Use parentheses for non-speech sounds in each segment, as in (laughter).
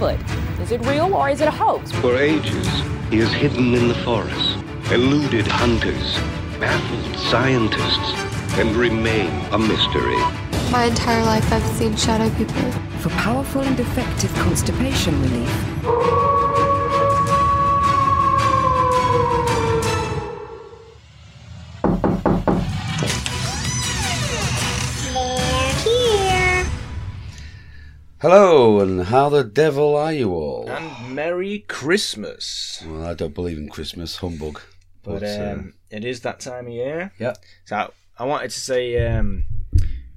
Bigfoot? Is it real or is it a hoax? For ages, he has hidden in the forest, eluded hunters, baffled scientists, and remain a mystery. My entire life I've seen shadow people. For powerful and effective constipation relief, Hello, and how the devil are you all? And Merry Christmas. Well, I don't believe in Christmas, humbug. But uh, um, it is that time of year. yeah, So I wanted to say um,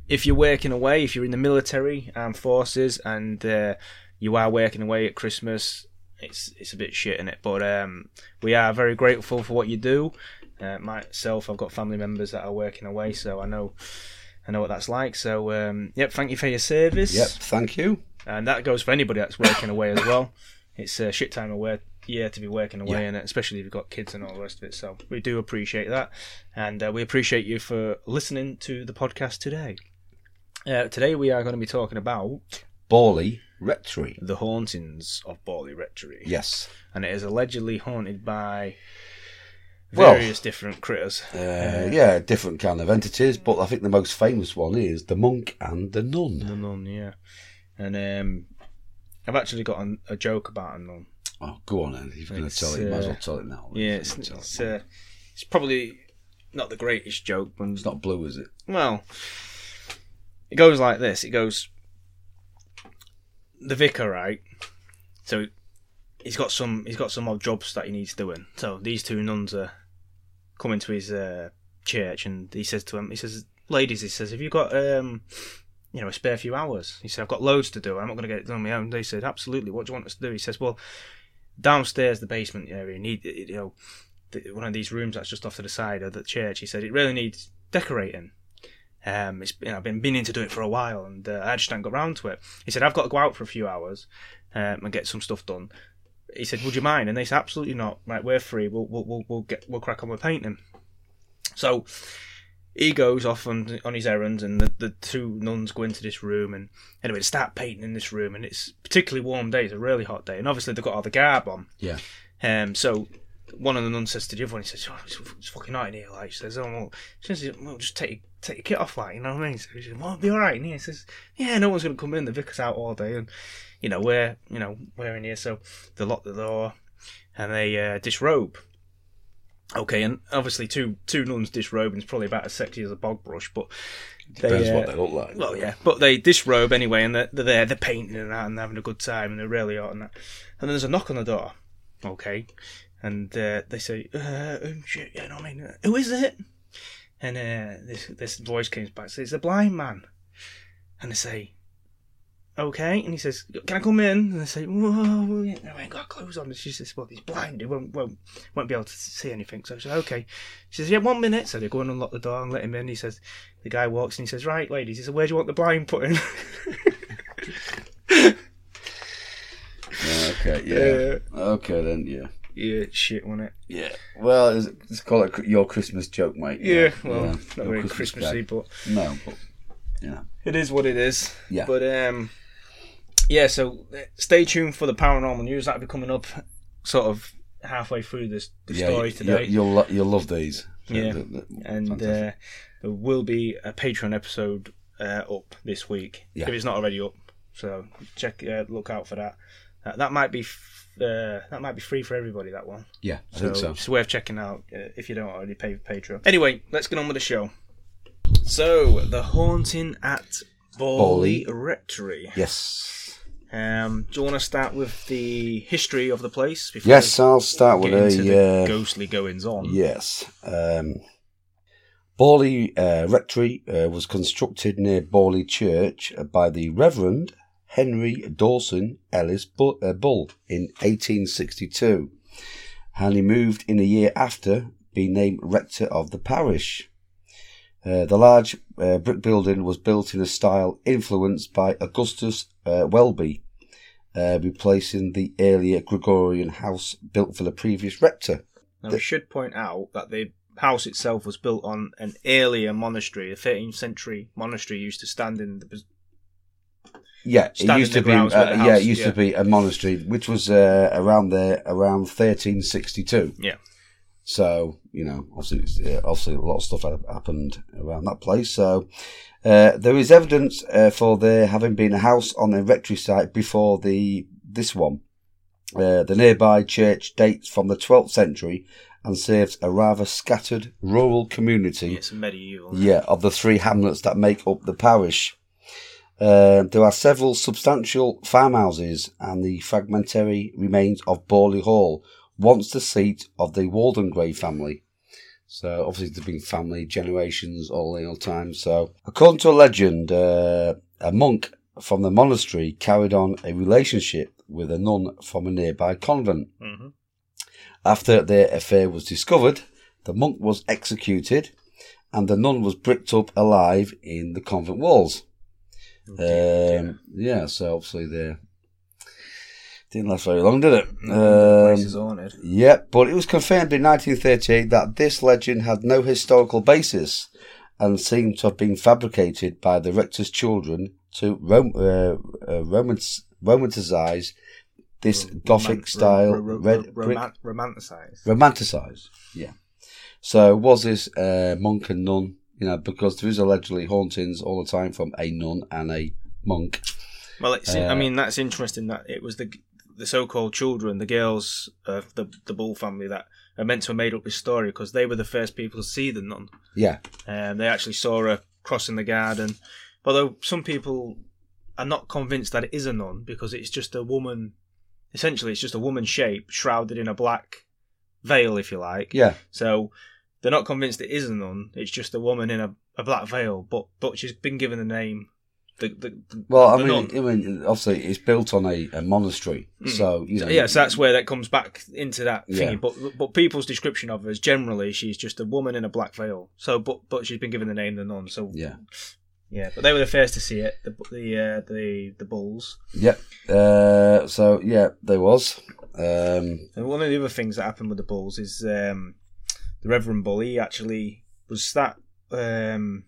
if you're working away, if you're in the military, armed forces, and uh, you are working away at Christmas, it's it's a bit shit in it. But um, we are very grateful for what you do. Uh, myself, I've got family members that are working away, so I know I know what that's like. So um, yep, thank you for your service. yep, thank you. and that goes for anybody that's working away as well. It's a shit time of work, year to be working away, Yeah. and especially if you've got kids and all the rest of it. So we do appreciate that, and uh, we appreciate you for listening to the podcast today. Uh, today we are going to be talking about Borley Rectory. the hauntings of Borley Rectory, Yes. and it is allegedly haunted by Well- various different critters. Uh, yeah, different kind of entities, but I think the most famous one is the monk and the nun. The nun, yeah, and um, I've actually got a, a joke about a nun. Oh, go on then. If you're going to tell it, you might as well uh, tell it now. Yeah, it's it's, it. uh, it's probably not the greatest joke, but It's not blue, is it? Well, it goes like this. It goes, the vicar, right? So he's got some he's got some odd jobs that he needs doing. So these two nuns are coming to his uh, church, and he says to them, he says, "Ladies, he says, have you got um, you know, a spare few hours?" He said, "I've got loads to do. I'm not going to get it done on my own." They said, "Absolutely. What do you want us to do?" He says, "Well, downstairs, the basement area, need you know." One of these rooms that's just off to the side of the church. He said it really needs decorating. Um, it's you know, I've been meaning to do it for a while, and uh, I just haven't got round to it. He said I've got to go out for a few hours um, and get some stuff done. He said, "Would you mind?" And they said, "Absolutely not. Right, we're free. We'll we'll we'll, we'll get we'll crack on with painting." So he goes off on on his errands, and the, the two nuns go into this room, and anyway, they start painting in this room, and it's a particularly warm day. It's a really hot day, and obviously they've got all the garb on. Yeah. Um, so one of the nuns says to the other one, he says, oh, it's, it's fucking hot in here. Like, she says, oh, well, she says, well just take, take your kit off, like, you know what I mean? So she says, well, it'll be alright in here. He says, yeah, no one's going to come in. The vicar's out all day, and, you know, we're, you know, we're in here. So they lock the door, and they uh, disrobe. Okay, and obviously two two nuns disrobing is probably about as sexy as a bog brush, but they, Depends uh, what they look like. well, yeah, but they disrobe anyway, and they're, they're there, they're painting and that, and having a good time, and they're really hot and that. And then there's a knock on the door, okay, and uh, they say, uh, um, shit, you know what I mean? Who is it? And uh, this this voice comes back, says, "It's a blind man," and they say, "Okay," and he says, "Can I come in?" And they say, "Whoa, I ain't got clothes on." And she says, "Well, he's blind; he won't won't won't be able to see anything." So she says, "Okay." She says, "Yeah, one minute." So they go and unlock the door and let him in. He says, the guy walks and he says, "Right, ladies," he says, "Where do you want the blind put in?" (laughs) Yeah, okay, yeah. okay, then, yeah. yeah, shit, wasn't it? Yeah. Well, it's, let's call it your Christmas joke, mate. Yeah, well, Yeah, not your very Christmas Christmassy, but No, but, yeah. it is what it is. Yeah. But um, yeah. So uh, stay tuned for the paranormal news that'll be coming up, sort of halfway through this the yeah, story today. You'll, lo- you'll love these. Yeah. And uh, there will be a Patreon episode uh, up this week Yeah. if it's not already up. So check, uh, look out for that. Uh, that might be f- uh, that might be free for everybody. That one. yeah, I So, think so. it's worth checking out uh, if you don't already pay for Patreon. Anyway, let's get on with the show. So, the haunting at Borley. Rectory. Yes. Um, do you want to start with the history of the place? Before Yes, I'll start with a. the Uh, ghostly goings on. Yes. Um, Borley uh, Rectory uh, was constructed near Borley Church by the Reverend Henry Dawson Ellis Bu- uh, Bull in 1862, and he moved in a year after being named rector of the parish. Uh, the large uh, brick building was built in a style influenced by Augustus uh, Welby, uh, replacing the earlier Gregorian house built for the previous rector. Now, we should point out that the house itself was built on an earlier monastery. A 13th century monastery used to stand in the Yeah, it used to be. Uh, yeah, house- it used yeah. to be a monastery, which was uh, around there around 1362. Yeah. So you know, obviously, obviously, a lot of stuff happened around that place. So uh, there is evidence uh, for there having been a house on the rectory site before the this one. Uh, the nearby church dates from the 12th century and serves a rather scattered rural community. It's medieval. Yeah, of the three hamlets that make up the parish. Uh, there are several substantial farmhouses and the fragmentary remains of Borley Hall, once the seat of the Waldegrave family. So obviously there's been family generations all the old time. So according to a legend, uh, a monk from the monastery carried on a relationship with a nun from a nearby convent. hmm After their affair was discovered, the monk was executed and the nun was bricked up alive in the convent walls. Um, yeah, so obviously they didn't last very long, did it? Um, haunted. Yep, but it was confirmed in 1938 that this legend had no historical basis and seemed to have been fabricated by the rector's children to rom- uh, uh, romance- romanticize this Gothic style red brick romanticize. romanticize. Yeah. So was this uh, monk and nun? You know, because there is allegedly hauntings all the time from a nun and a monk. Well, it's, I Uh, mean, that's interesting that it was the the so-called children, the girls of the the Bull family, that are meant to have made up this story because they were the first people to see the nun. Yeah, Um, they actually saw her crossing the garden. Although some people are not convinced that it is a nun because it's just a woman. Essentially, it's just a woman shape shrouded in a black veil, if you like. yeah, So they're not convinced it is a nun. It's just a woman in a, a black veil, but but she's been given the name. The, the, Well, I mean. I mean, obviously it's built on a, a monastery, so you know. So, yeah, so that's where that comes back into that thingy. Yeah. But but people's description of her is generally she's just a woman in a black veil. So, but but she's been given the name the nun. So yeah, yeah, but they were the first to see it. The the uh, the the Bulls. yep. Uh, so yeah, there was. Um, And one of the other things that happened with the Bulls is um, the Reverend Bull. He actually was that um,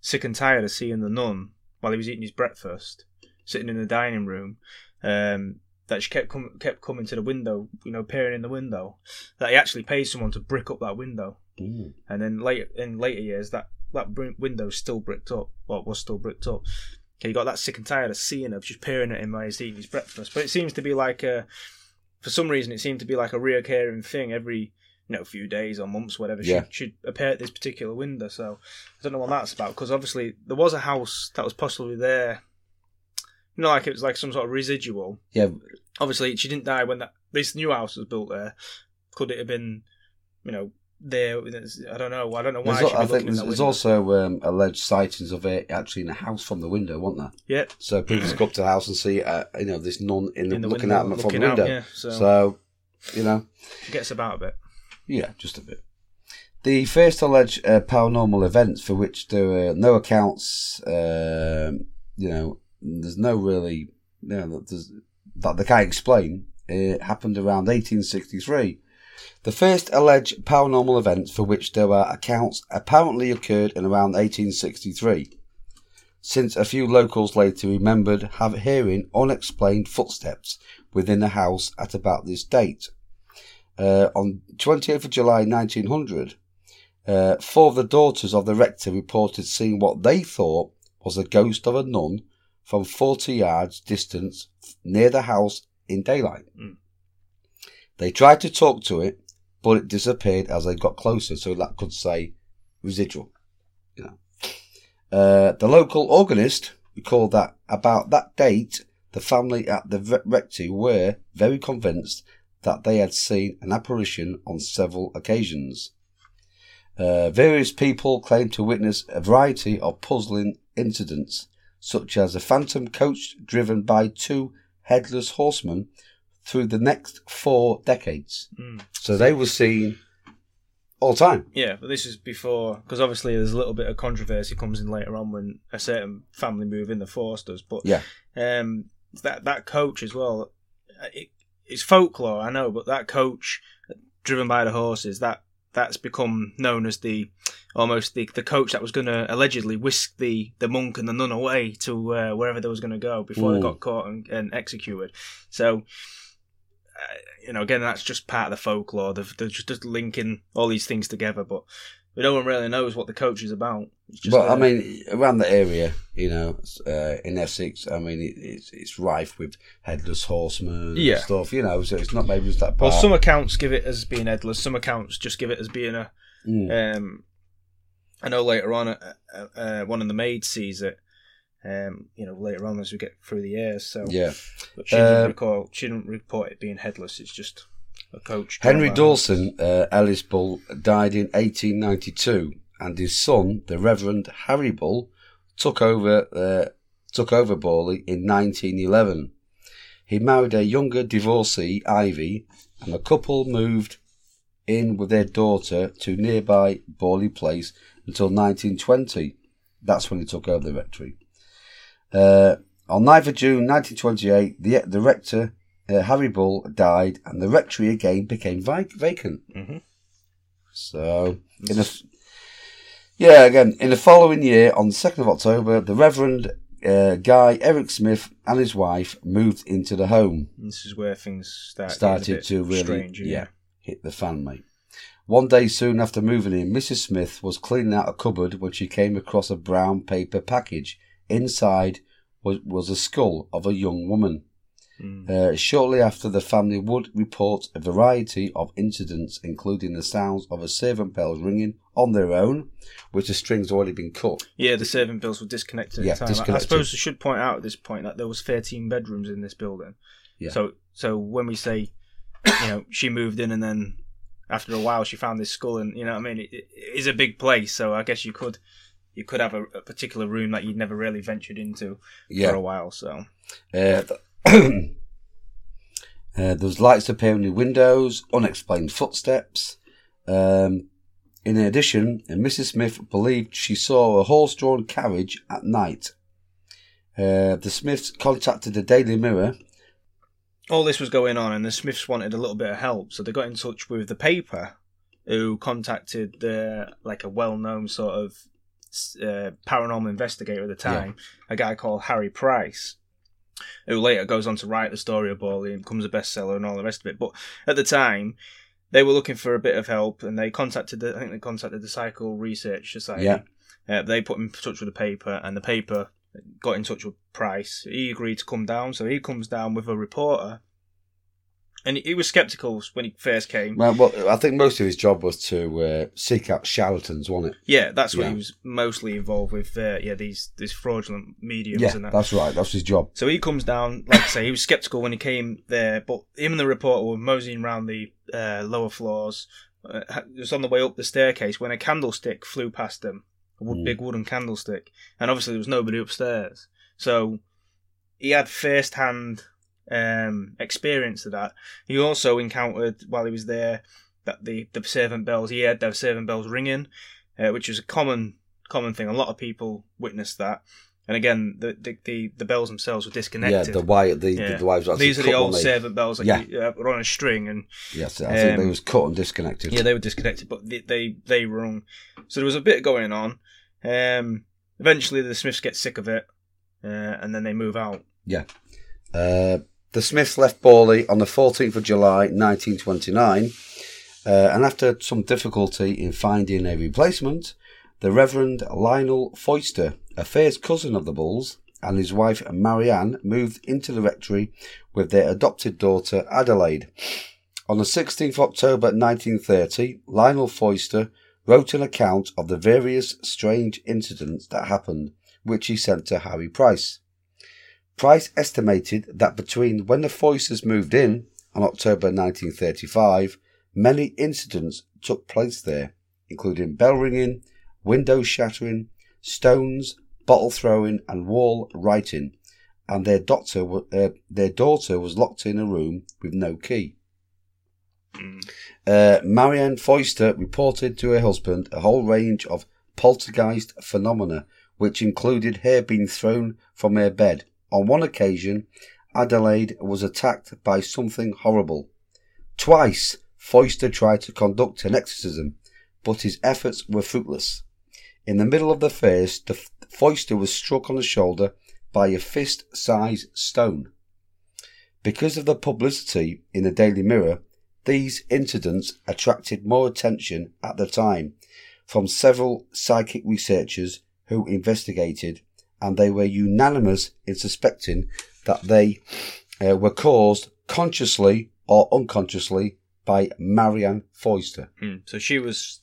sick and tired of seeing the nun while he was eating his breakfast, sitting in the dining room. Um, that she kept com- kept coming to the window, you know, peering in the window. That he actually paid someone to brick up that window, mm, and then later in later years, that that br- window's still bricked up. Well, was still bricked up. Okay, He got that sick and tired of seeing her, just peering at him while he's eating his breakfast. But it seems to be like a, for some reason, it seemed to be like a reoccurring thing every, you know, a few days or months, whatever. Yeah. She'd appear at this particular window. So I don't know what that's about because obviously there was a house that was possibly there. You know, like it was like some sort of residual. yeah, Obviously, she didn't die when that this new house was built there. Could it have been, you know, there? I don't know. I don't know why. There's I think there's, that there's also um, alleged sightings of it actually in a house from the window, wasn't there? Yeah. So people just go up to the house and see, uh, you know, this nun in the, In the looking window, at them from the out, window. yeah, so- so, you know, Gets about a bit. Yeah, just a bit. The first alleged uh, paranormal events for which there were no accounts, um, you know, there's no really, you know, that they can't explain, uh, happened around 1863. The first alleged paranormal events for which there are accounts apparently occurred in around 1863, since a few locals later remembered have hearing unexplained footsteps within the house at about this date. Uh, on 28th of July 1900, uh, four of the daughters of the rector reported seeing what they thought was the ghost of a nun from 40 yards distance near the house in daylight. Mm. They tried to talk to it, but it disappeared as they got closer, so that could say residual. You know. Uh, the local organist recalled that about that date, the family at the rectory were very convinced that they had seen an apparition on several occasions. Uh, various people claimed to witness a variety of puzzling incidents, such as a phantom coach driven by two headless horsemen through the next four decades. Mm. So they were seen all the time. Yeah, but this is before because obviously there's a little bit of controversy comes in later on when a certain family move in the Forsters. But Yeah. um, that that coach as well, it, it's folklore, I know, but that coach driven by the horses that that's become known as the almost the, the coach that was going to allegedly whisk the, the monk and the nun away to uh, wherever they was going to go before they Mm. got caught and, and executed. So, uh, you know, again, that's just part of the folklore. They're, they're just, just linking all these things together, but no one really knows what the coach is about. But I uh, mean, around the area, you know, uh, in Essex, I mean, it, it's it's rife with headless horsemen and Yeah. stuff. You know, so it's not maybe just that. well, some accounts give it as being headless. Some accounts just give it as being a Mm. Um, I know later on, uh, uh, uh, one of the maids sees it. Um, you know, later on as we get through the years. So yeah. but she didn't Um, recall. She didn't report it being headless. It's just a coach. Henry Dawson, uh, Ellis Bull, died in 1892, and his son, the Reverend Harry Bull, took over uh, took over Borley in 1911. He married a younger divorcee, Ivy, and the couple moved in with their daughter to nearby Borley Place until 1920. That's when he took over the rectory. Uh, on 9th of June 1928, the, the rector, uh, Harry Bull, died and the rectory again became vac- vacant. Mhm. So, in the, yeah, again, in the following year, on the 2nd of October, the Reverend uh, Guy Eric Smith and his wife moved into the home This is where things start started to really strange. yeah hit the fan mate one day soon after moving in mrs smith was cleaning out a cupboard when she came across a brown paper package inside was, was a skull of a young woman Mm. Uh, shortly after the family would report a variety of incidents including the sounds of a servant bell ringing on their own which the strings already been cut Yeah, the servant bells were disconnected Yeah, at the time. I- I suppose I should point out at this point that there was 13 bedrooms in this building. Yeah. So, so when we say, you know, she moved in and then after a while she found this skull, and you know, what I mean, it, it is a big place. So I guess you could, you could have a, a particular room that you'd never really ventured into yeah for a while. So Uh, (clears throat) uh, there's lights appearing in windows, unexplained footsteps. Um, in addition, Mrs. Smith believed she saw a horse-drawn carriage at night. Uh, the Smiths contacted the Daily Mirror. all this was going on, and the Smiths wanted a little bit of help, so they got in touch with the paper, who contacted the like a well-known sort of uh, paranormal investigator at the time, a guy called Harry Price, who later goes on to write the story of Borley and becomes a bestseller and all the rest of it. But at the time, they were looking for a bit of help, and they contacted the I think they contacted the Psychical Research Society. Yeah. Uh, they put him in touch with the paper, and the paper got in touch with Price. He agreed to come down, so he comes down with a reporter. And he was skeptical when he first came. Well, well, I think most of his job was to uh, seek out charlatans, wasn't it? yeah, that's what Yeah. he was mostly involved with. Uh, yeah, these these fraudulent mediums Yeah, and that. that's right. That's his job. So he comes down, like I say, he was skeptical when he came there, but him and the reporter were moseying around the uh, lower floors. Uh, it was on the way up the staircase when a candlestick flew past them, a wood, Mm. big wooden candlestick, and obviously there was nobody upstairs. So he had first-hand um, experience of that. He also encountered while he was there that the the servant bells. He heard their servant bells ringing, uh, which was a common common thing. A lot of people witnessed that. And again, the the, the, the bells themselves were disconnected. Yeah, the wire, the, Yeah. the wires were actually These are the old servant bells that Yeah. uh, were on a string, and Yes, I think they Um, was cut and disconnected. yeah, they were disconnected, but they they, they rung. So there was a bit going on. Um, eventually, the Smiths get sick of it, uh, and then they move out. Yeah. Uh, the Smiths left Borley on the 14th of July 1929, uh, and after some difficulty in finding a replacement, the Reverend Lionel Foyster, a first cousin of the Bulls, and his wife Marianne moved into the rectory with their adopted daughter Adelaide. On the 16th of October 1930, Lionel Foyster wrote an account of the various strange incidents that happened, which he sent to Harry Price. Price estimated that between when the Foysters moved in on October 1935, many incidents took place there, including bell ringing, window shattering, stones, bottle throwing, and wall writing, and their daughter, uh, their daughter was locked in a room with no key. Uh, Marianne Foyster reported to her husband a whole range of poltergeist phenomena, which included hair being thrown from her bed. On one occasion, Adelaide was attacked by something horrible. Twice, Foyster tried to conduct an exorcism, but his efforts were fruitless. In the middle of the first, the Foyster was struck on the shoulder by a fist-sized stone. Because of the publicity in the Daily Mirror, these incidents attracted more attention at the time from several psychic researchers who investigated, and they were unanimous in suspecting that they uh, were caused consciously or unconsciously by Marianne Foyster. Hmm. So she was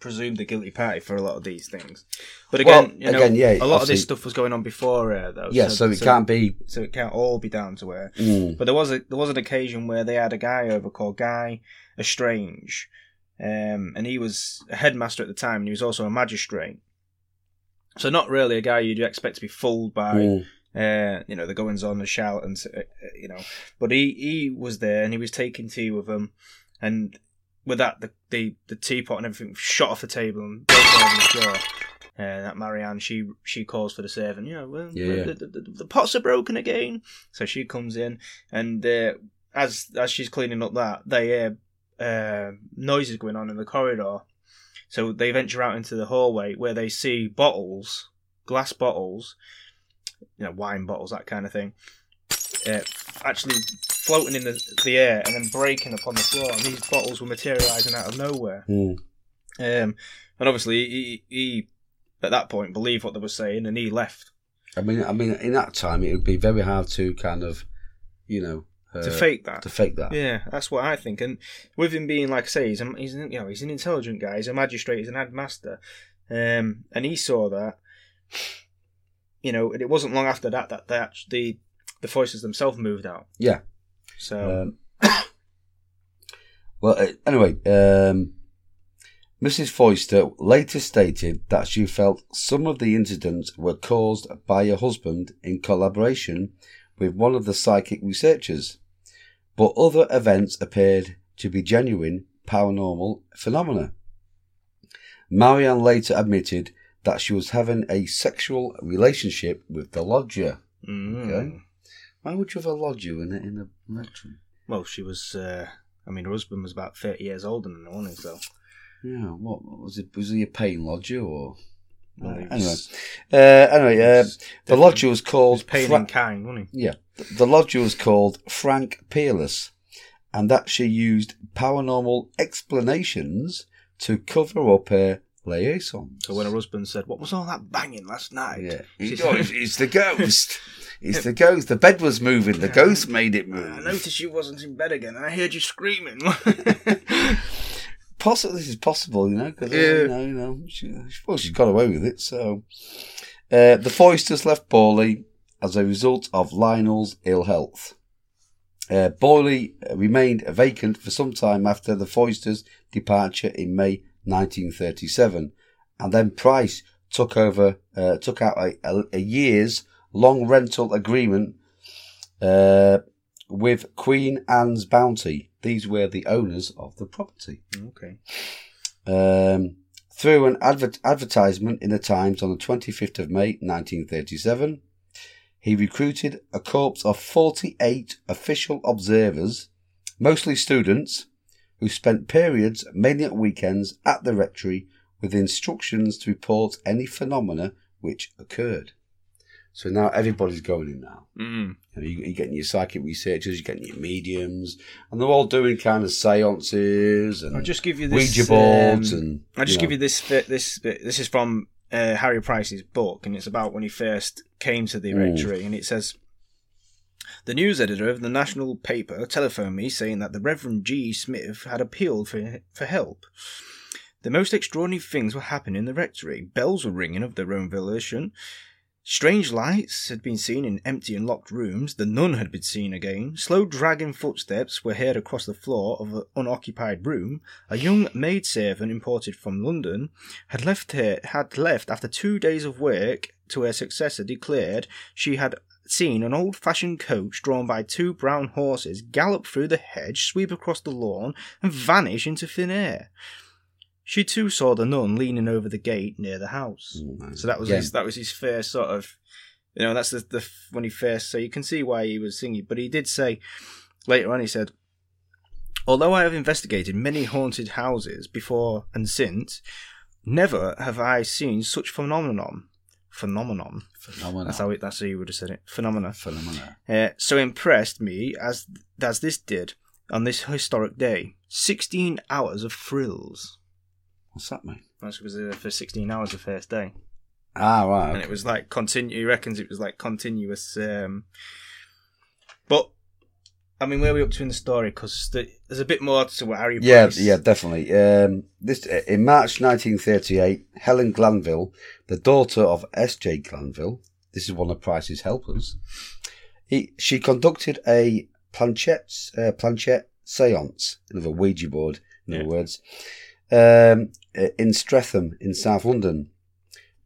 presumed the guilty party for a lot of these things. But again, Well, you know, again, yeah, a lot of this stuff was going on before her, though. Yeah, so, it can't be. So it can't all be down to her. Mm, But there was a there was an occasion where they had a guy over called Guy L'Estrange, um, and he was a headmaster at the time, and he was also a magistrate. So not really a guy you'd expect to be fooled by, mm, uh, you know, the goings on, the shout, and uh, you know. But he he was there, and he was taking tea with them, and with that, the the, the teapot and everything shot off the table and broke over the floor. And that Marianne, she she calls for the servant. You know, well, Yeah, the, the, the pots are broken again. So she comes in, and uh, as as she's cleaning up that, they hear uh, noises going on in the corridor. So they venture out into the hallway where they see bottles, glass bottles, you know, wine bottles, that kind of thing, uh, actually floating in the, the air and then breaking upon the floor. And these bottles were materialising out of nowhere. mm. Um, and obviously, he, he at that point believed what they were saying, and he left I mean, I mean, in that time, it would be very hard to kind of, you know, uh, to fake that. to fake that. Yeah, that's what I think. And with him being like I say, he's, a, he's an, you know he's an intelligent guy. He's a magistrate. He's an headmaster, um, and he saw that. You know, and it wasn't long after that that they actually, the Foysters themselves moved out. Yeah. So Um, (coughs) well, uh, anyway, um, Mrs. Foyster later stated that she felt some of the incidents were caused by her husband in collaboration with one of the psychic researchers, but other events appeared to be genuine paranormal phenomena. Marianne later admitted that she was having a sexual relationship with the lodger. mm. Okay. Why would you have a lodger in a, in a well, she was. Uh, I mean, her husband was about thirty years older than her, wasn't he? So Yeah, what was it? Was he a paying lodger or? well, Uh, he anyway, uh, anyway, uh, the lodger was he called. was paying Fra- in kind, wasn't he? yeah, the lodger was called Frank Peerless, and that she used paranormal explanations to cover up her liaisons. So when her husband said, "What was all that banging last night?" yeah, she it's, oh, it's- it's the ghost. (laughs) It's the ghost. The bed was moving. The ghost made it move. I noticed you wasn't in bed again, and I heard you screaming. Possibly this is possible, you know, because Yeah. you know, you know, she, well, she's got away with it. So, uh, the Foysters left Borley as a result of Lionel's ill health. Uh, Borley remained vacant for some time after the Foysters' departure in May 1937, and then Price took over, uh, took out a, a, a year's long rental agreement uh, with Queen Anne's Bounty. These were the owners of the property. okay. Um, through an advert- advertisement in the Times on the 25th of May 1937, he recruited a corps of 48 official observers, mostly students, who spent periods, mainly at weekends, at the rectory with instructions to report any phenomena which occurred. So now everybody's going in now. Mm. You know, you- you're getting your psychic researchers, you're getting your mediums, and they're all doing kind of seances and I'll just give you this. Ouija boards um, and. I'll just you give you this bit. This bit. This is from uh, Harry Price's book, and it's about when he first came to the Mm. rectory. And it says, "The news editor of the national paper telephoned me saying that the Reverend G. Smith had appealed for for help." The most extraordinary things were happening in the rectory. Bells were ringing of their own volition. Strange lights had been seen in empty and locked rooms. The nun had been seen again. Slow dragging footsteps were heard across the floor of an unoccupied room. A young maidservant imported from London had left her had left after two days of work to her successor declared she had seen an old-fashioned coach drawn by two brown horses gallop through the hedge, sweep across the lawn, and vanish into thin air. She too saw the nun leaning over the gate near the house. Mm, So that was yeah. his that was his first sort of you know, that's the, the when he first so you can see why he was singing. But he did say later on he said Although I have investigated many haunted houses before and since, never have I seen such phenomenon. Phenomenon. Phenomenal. That's how it, that's how you would have said it. Phenomena. Phenomenal. Uh, so impressed me as as this did on this historic day. Sixteen hours of thrills. What's that mean? That was uh, for sixteen hours the first day, Ah, right. and okay. it was like continue. He reckons it was like continuous. Um, but I mean, where are we up to in the story? Because the, there's a bit more to what Harry. Yeah, yeah, definitely. Um, this in March 1938, Helen Glanville, the daughter of S.J. Glanville, this is one of Price's helpers. He, she conducted a planchette uh, planchette séance, another Ouija board, in other words, um, in Streatham in South London.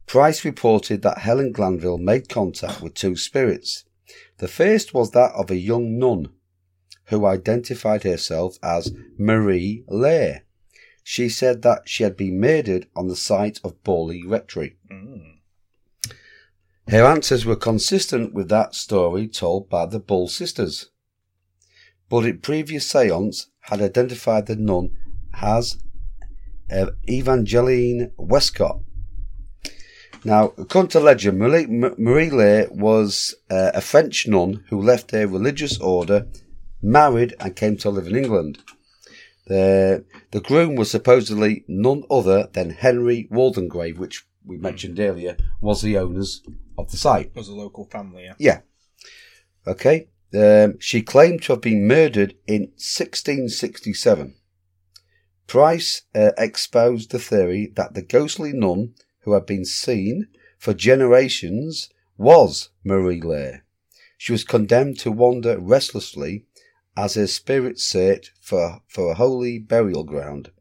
Price reported that Helen Glanville made contact with two spirits. The first was that of a young nun who identified herself as Marie Lairre. She said that she had been murdered on the site of Borley Rectory. Mm. Her answers were consistent with that story told by the Bull sisters. But a previous seance had identified the nun as uh, Evangeline Westcott. Now, according to legend, Marie, Marie Lairre was uh, a French nun who left her religious order, married, and came to live in England. The, the groom was supposedly none other than Henry Waldegrave, which we mentioned earlier, was the owners of the site. Was a local family, yeah. Yeah. Okay. Um, she claimed to have been murdered in 1667. Price uh, exposed the theory that the ghostly nun who had been seen for generations was Marie Lairre. She was condemned to wander restlessly as her spirit searched for, for a holy burial ground.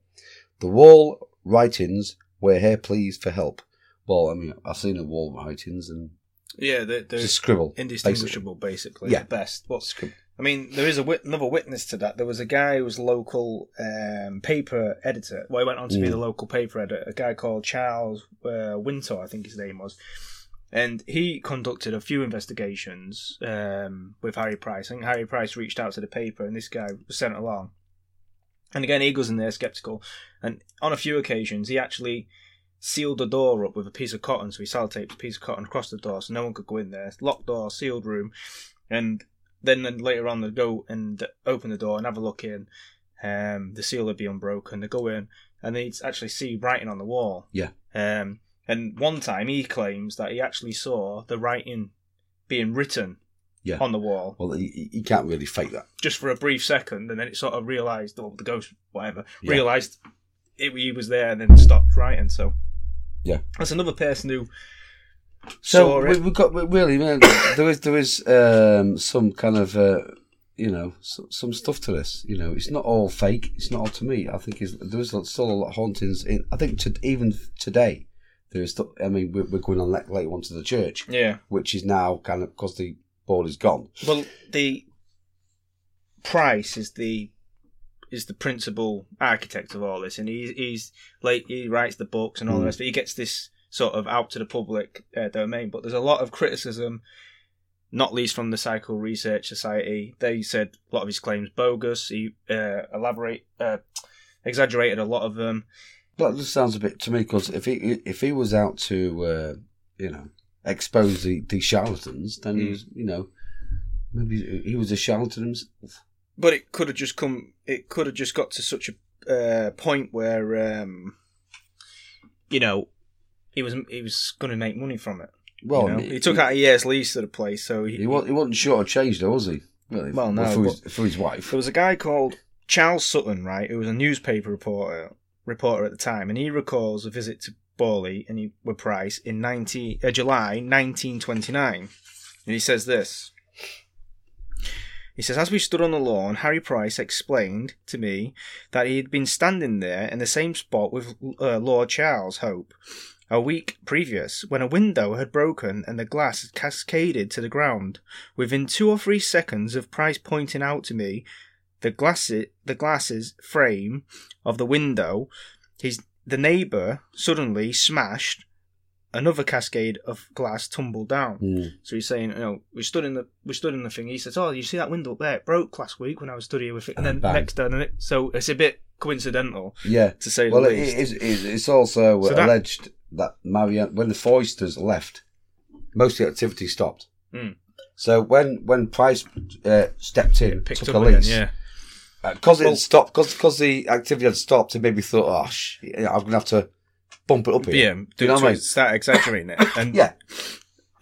The wall writings were her pleas for help. Well, I mean, I've seen the wall writings and Yeah, they're, they're scribble. indistinguishable, basically, Yeah. at best. But Scribble. I mean, there is a wit- another witness to that. There was a guy who was local um, paper editor. Well, he went on to be Mm. the local paper editor. A guy called Charles uh, Winter, I think his name was. And he conducted a few investigations um, with Harry Price. I think Harry Price reached out to the paper, and this guy was sent along. And again, he goes in there skeptical. And on a few occasions, he actually sealed the door up with a piece of cotton. So he sellotaped a piece of cotton across the door so no one could go in there. Locked door, sealed room. And then, later on, they'd go and open the door and have a look in. Um, the seal would be unbroken. They go in and they'd actually see writing on the wall. Yeah. Um, and one time he claims that he actually saw the writing being written Yeah. on the wall Well, he, you can't really fake that. just for a brief second, and then it sort of realised, or the ghost, whatever, Yeah. realised it, he was there and then stopped writing. So, Yeah. that's another person who So we, we've got we- really man, there is there is um, some kind of uh, you know some, some stuff to this. You know, it's not all fake. It's not all to me. I think there is still a lot of hauntings. In I think to, even today there is. Still, I mean, we're, we're going on later later on to the church, Yeah. which is now kind of because the ball is gone. Well, the Price is the is the principal architect of all this, and he's he's like he writes the books and all the Mm. rest. But he gets this sort of out to the public uh, domain. But there's a lot of criticism, not least from the Psychical Research Society. They said a lot of his claims bogus. He uh, elaborate uh, exaggerated a lot of them. That just sounds a bit to me because if he if he was out to uh, you know expose the, the charlatans, then he Mm. was you know maybe he was a charlatan himself. But it could have just come. It could have just got to such a uh, point where, um, you know, he was he was going to make money from it. Well, you know? he, took out a year's lease of the place, so he, He, he wasn't short of change, though, was he? Really? Well, no, For his, for his wife. There was a guy called Charles Sutton, right, who was a newspaper reporter reporter at the time, and he recalls a visit to Borley and he with Price in 90, uh, July 1929. And he says this. He says, As we stood on the lawn, Harry Price explained to me that he had been standing there in the same spot with uh, Lord Charles Hope a week previous when a window had broken and the glass had cascaded to the ground. Within two or three seconds of Price pointing out to me the glass- the glasses frame of the window, his the neighbour suddenly smashed another cascade of glass tumbled down. Mm. So he's saying, you know, we stood in the we stood in the thing. He says, "Oh, you see that window up there? It broke last week when I was studying with it." And then Bang. next day, and it, so it's a bit coincidental Yeah. to say Well, the least. is, it's, it's also So alleged that Marianne, when the Foysters left, most of the activity stopped. Mm. So when when Price uh, stepped in, Picked took up a again, lease, yeah. because it Well- stopped, because the activity had stopped, and maybe thought, oh, sh- yeah, I'm gonna have to bump it up here. yeah, Do you know what I mean? Start exaggerating it, (coughs) and Yeah,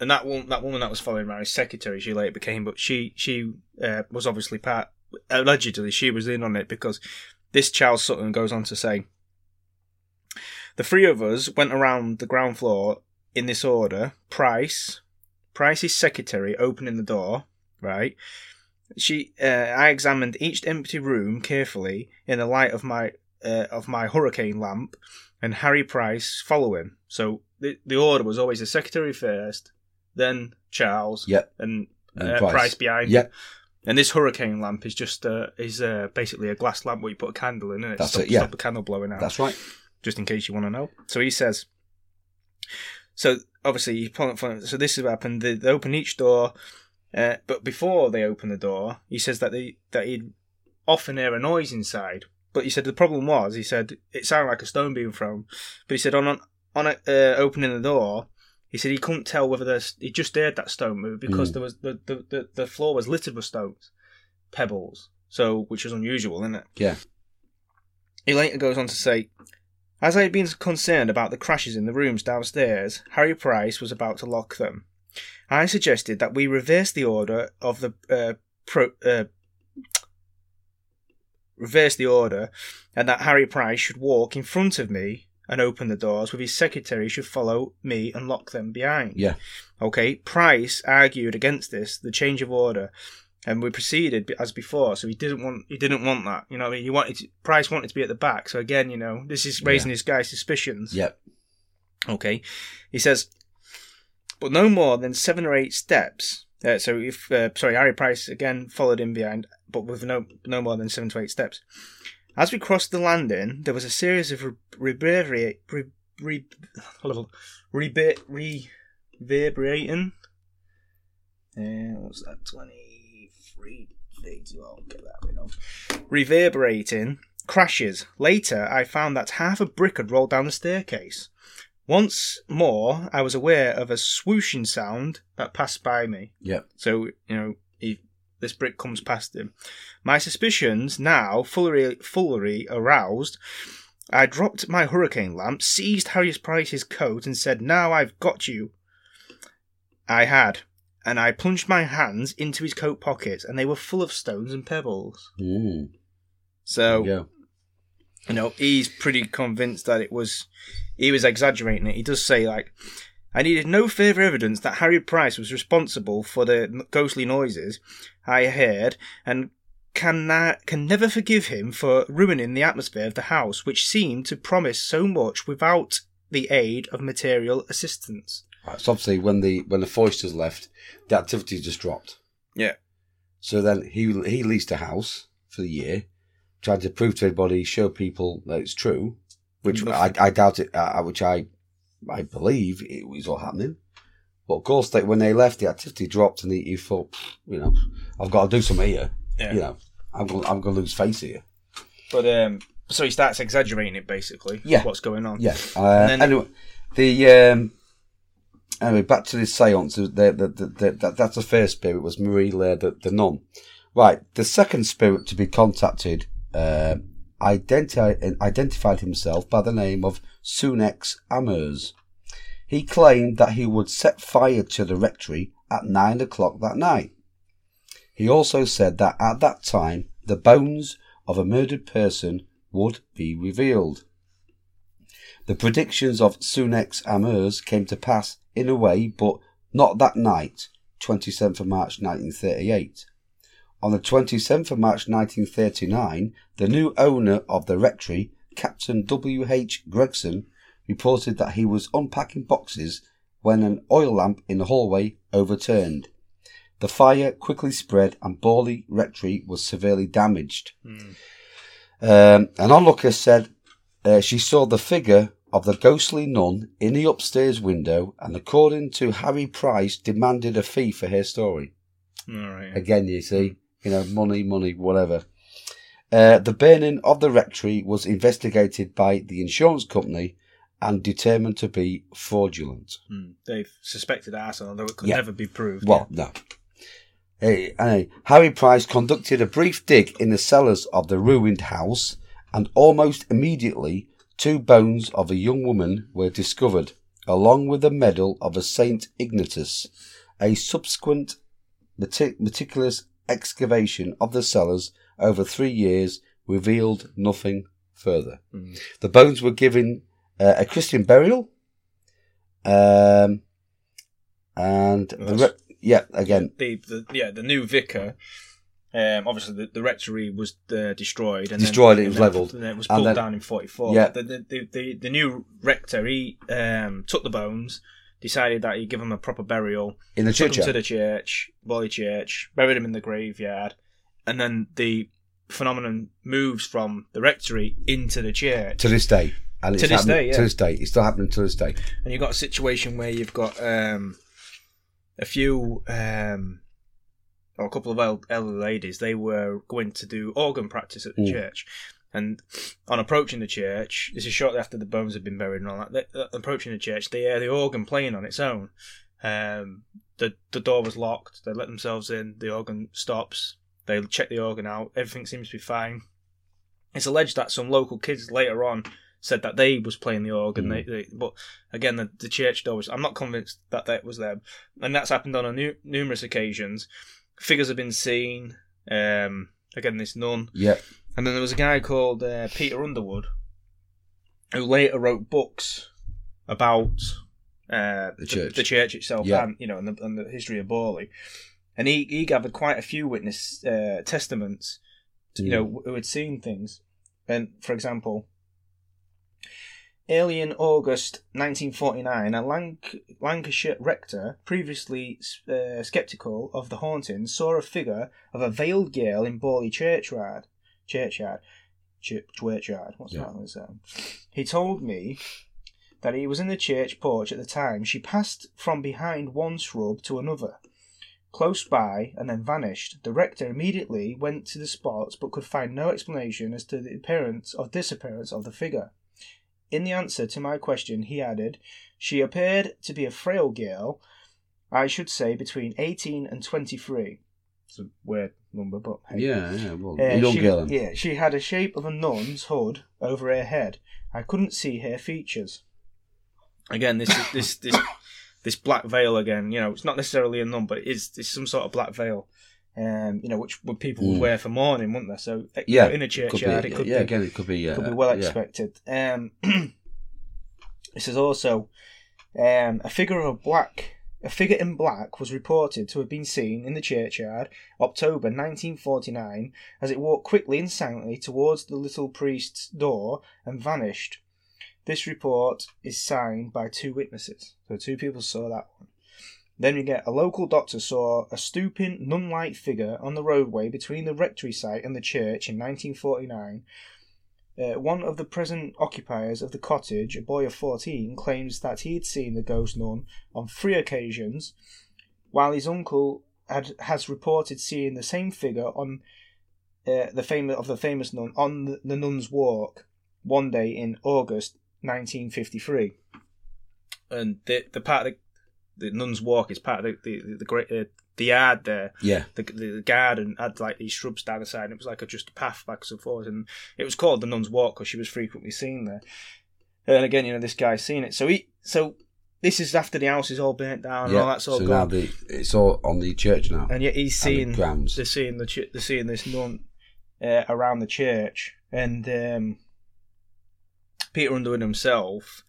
and that woman, that woman that was following his secretary, she later became, but she she uh, was obviously part. Allegedly, she was in on it because this Charles Sutton goes on to say, the three of us went around the ground floor in this order: Price, Price's secretary opening the door, right. She, uh, I examined each empty room carefully in the light of my uh, of my hurricane lamp, and Harry Price following. So the the order was always the secretary first, then Charles, Yep. and, And uh, Price. Price. behind. yeah, And this hurricane lamp is just uh, is uh, basically a glass lamp where you put a candle in and it That's stop, it, yeah. stop the candle blowing out. that's right. Just in case you want to know. So he says. So obviously, you pull it- so this has happened. They, they open each door, uh, but before they open the door, he says that they that he'd often hear a noise inside. But he said the problem was, he said it sounded like a stone being thrown. But he said on on, on a, uh, opening the door, he said he couldn't tell whether there's he just heard that stone move because Mm. there was the, the, the, the floor was littered with stones, pebbles. So which is unusual, isn't it? Yeah, He later goes on to say, As I had been concerned about the crashes in the rooms downstairs, Harry Price was about to lock them. I suggested that we reverse the order of the uh, pro, uh, reverse the order, and that Harry Price should walk in front of me and open the doors, with his secretary should follow me and lock them behind. yeah, Okay, Price argued against this, the change of order, and we proceeded as before. So he didn't want he didn't want that. You know, what I mean, he wanted to, Price wanted to be at the back. So again, you know, this is raising Yeah. this guy's suspicions. Yep. Okay, he says, but no more than seven or eight steps. Uh, so if uh, sorry, Harry Price again followed him behind, but with no no more than seven to eight steps. As we crossed the landing, there was a series of re- reverberate, re, re, re, re, reverberating. Uh, what was that? Twenty Reverberating crashes. Later, I found that half a brick had rolled down the staircase. Once more, I was aware of a swooshing sound that passed by me. Yeah. So, you know, he, this brick comes past him. My suspicions, now fully, fully aroused, I dropped my hurricane lamp, seized Harry Price's coat, and said, Now I've got you. I had, and I plunged my hands into his coat pockets, and they were full of stones and pebbles. Mm. So, yeah. you know, he's pretty convinced that it was he was exaggerating it. He does say like, I needed no further evidence that Harry Price was responsible for the ghostly noises I heard, and can na- can never forgive him for ruining the atmosphere of the house, which seemed to promise so much without the aid of material assistance. Right, so obviously, when the when the Foysters left, the activity just dropped. Yeah. So then he he leased a house for the year, tried to prove to everybody, show people that it's true, which I, I doubt it, uh, which I I believe it was all happening. But of course, they, when they left, the activity dropped, and he, he thought, you know, I've got to do something here. Yeah. You know, I'm going I'm going to lose face here. But um, so he starts exaggerating it basically. Yeah. What's going on? Yeah. Uh, then- anyway, the um, anyway, back to this seance. The, the, the, the, that, that's the first spirit was Marie Lairre, the, the nun. Right. The second spirit to be contacted uh, identi- identified himself by the name of Sunex Amures. He claimed that he would set fire to the rectory at nine o'clock that night. He also said that at that time the bones of a murdered person would be revealed. The predictions of Sunex Amures came to pass in a way, but not that night, 27th of March 1938. On the 27th of March 1939, the new owner of the rectory, Captain W. H. Gregson, reported that he was unpacking boxes when an oil lamp in the hallway overturned. The fire quickly spread and Borley Rectory was severely damaged. Um, an onlooker said uh, she saw the figure of the ghostly nun in the upstairs window, and according to Harry Price, demanded a fee for her story. All right. Again, you see, you know, money, money, whatever. Uh, the burning of the rectory was investigated by the insurance company and determined to be fraudulent. Hmm. They've suspected arson, although it could Yeah. never be proved. Well, no. Hey, hey, Harry Price conducted a brief dig in the cellars of the ruined house, and almost immediately, two bones of a young woman were discovered, along with the medal of a Saint Ignatius. A subsequent meti- meticulous excavation of the cellars over three years revealed nothing further. Mm. The bones were given uh, a Christian burial, um, and the re- yeah, again, the, the yeah the new vicar. Um, obviously, the, the rectory was uh, destroyed and Destroyed, then, it was levelled. and it was pulled then- down in forty four. Yeah. The, the, the, the new rector he um, took the bones, decided that he'd give them a proper burial, in the churchyard. to the church, Borley Church, buried him in the graveyard, and then the phenomenon moves from the rectory into the church. to this day. And To it's this day, yeah. To this day. It's still happening to this day. and you've got a situation where you've got um, a few um, or a couple of el- elderly ladies. They were going to do organ practice at the Mm. church, and on approaching the church, this is shortly after the bones had been buried and all that. They, uh, approaching the church, they hear the organ playing on its own. Um, the the door was locked. They let themselves in. The organ stops. They check the organ out. Everything seems to be fine. It's alleged that some local kids later on said that they was playing the organ. They, they, but again, the, the church door was. I'm not convinced that that was them, and that's happened on a nu- numerous occasions. Figures have been seen. Um, again, this nun, Yeah. and then there was a guy called uh, Peter Underwood, who later wrote books about uh, The church. the, church itself, Yeah. and you know, and the, and the history of Borley. And he, he gathered quite a few witness uh, testaments, you know, who had seen things. And for example, early in August 1949, a Lanc- Lancashire rector, previously uh, sceptical of the hauntings, saw a figure of a veiled girl in Borley churchyard. Churchyard. Ch- churchyard. What's Yeah. that? Was, um, he told me that he was in the church porch at the time. She passed from behind one shrub to another, close by, and then vanished. The rector immediately went to the spot but could find no explanation as to the appearance or disappearance of the figure. In the answer to my question, he added, She appeared to be a frail girl, I should say between 18 and 23. It's a weird number, but hey. Yeah, yeah. Well, Uh, young she, girl. Yeah, she had a shape of a nun's hood over her head. I couldn't see her features. Again, this is- this this (coughs) this black veil again. You know, it's not necessarily a nun, but it is it's some sort of black veil. Um, you know, which would people would Mm. wear for mourning, wouldn't they? So uh, Yeah. in a churchyard, it could yeah, be again, it could be. Uh, could be well yeah. expected. Um, (clears throat) this is also um, a figure of black. A figure in black was reported to have been seen in the churchyard October 1949 as it walked quickly and silently towards the little priest's door and vanished. This report is signed by two witnesses, so two people saw that one. Then we get a local doctor saw a stooping, nun like figure on the roadway between the rectory site and the church in 1949. Uh, one of the present occupiers of the cottage, a boy of 14, claims that he had seen the ghost nun on three occasions, while his uncle had, has reported seeing the same figure on uh, the famous of the famous nun on the, the nun's walk one day in August 1953. And the the part of the nun's walk is part of the the, the great uh, the yard there Yeah. the, the, the garden had like these shrubs down the side, and it was like a, just a path backwards and forth, and it was called the Nun's Walk because she was frequently seen there. And again, you know, this guy's seen it. So he, so this is after the house is all burnt down and all that's all so now the, it's all on the church now. and yet he's and the seeing grounds. they're seeing the ch- they're seeing this nun uh, around the church, and um, Peter Underwood himself.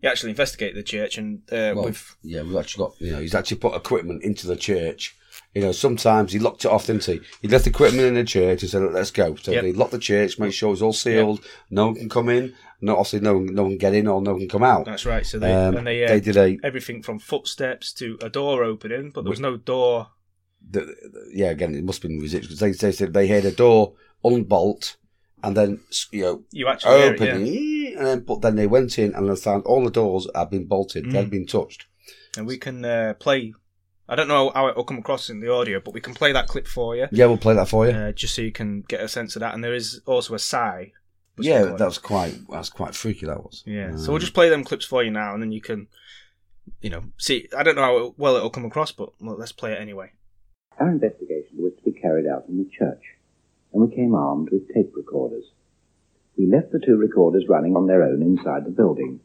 He actually investigated the church and uh, Well, with yeah, we've actually got, you know, he's actually put equipment into the church. You know, sometimes he locked it off, didn't he? He left equipment in the church and said, let's go. So Yep. they locked the church, make sure it's all sealed, no one can come in, no, obviously no one, no one can get in or no one can come out. that's right. So they Um, they, uh, they did a, everything from footsteps to a door opening, but there was no door. the, the- yeah, again, it must have been because they, they said they heard a door unbolt and then, you know, You actually hear it, open yeah. And then, but then they went in and they found all the doors had been bolted, they Mm. had been touched. And we can uh, play. I don't know how it will come across in the audio, but we can play that clip for you, Yeah, we'll play that for you. uh, just so you can get a sense of that. And there is also a sigh. yeah, recorded. that was quite that was quite freaky. That was. Yeah, Um, so we'll just play them clips for you now, and then you can, you know, see. I don't know how well it'll come across, but well, let's play it anyway. Our investigation was to be carried out in the church, and we came armed with tape recorders. We left the two recorders running on their own inside the building.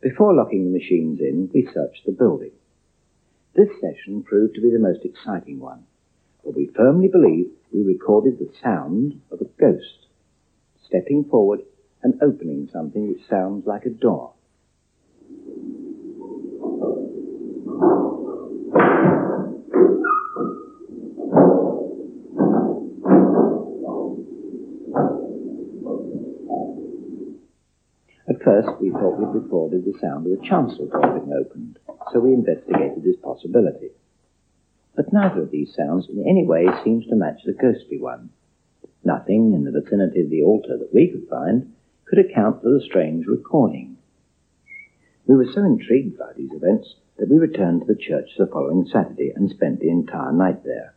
Before locking the machines in, we searched the building. This session proved to be the most exciting one, for we firmly believe we recorded the sound of a ghost stepping forward and opening something which sounds like a door. At first, we thought we'd recorded the sound of the chancel door being opened, so we investigated this possibility. But neither of these sounds in any way seems to match the ghostly one. Nothing in the vicinity of the altar that we could find could account for the strange recording. We were so intrigued by these events that we returned to the church the following Saturday and spent the entire night there.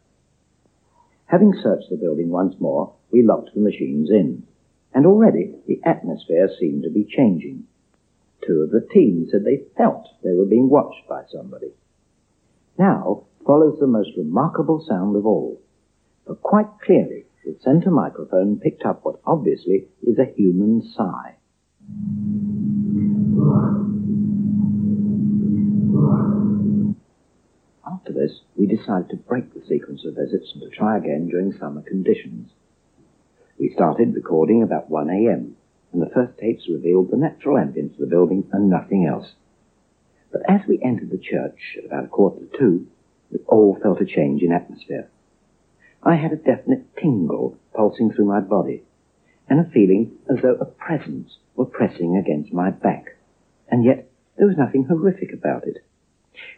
Having searched the building once more, we locked the machines in, and already the atmosphere seemed to be changing. Two of the team said they felt they were being watched by somebody. Now follows the most remarkable sound of all, for quite clearly the centre microphone picked up what obviously is a human sigh. After this, we decided to break the sequence of visits and to try again during summer conditions. We started recording about 1 a.m., and the first tapes revealed the natural ambience of the building and nothing else. But as we entered the church at about a quarter to two, we all felt a change in atmosphere. I had a definite tingle pulsing through my body, and a feeling as though a presence were pressing against my back. And yet there was nothing horrific about it.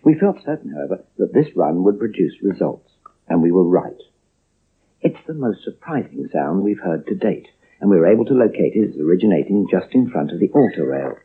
We felt certain, however, that this run would produce results, and we were right. It's the most surprising sound we've heard to date, and we were able to locate it as originating just in front of the altar rail.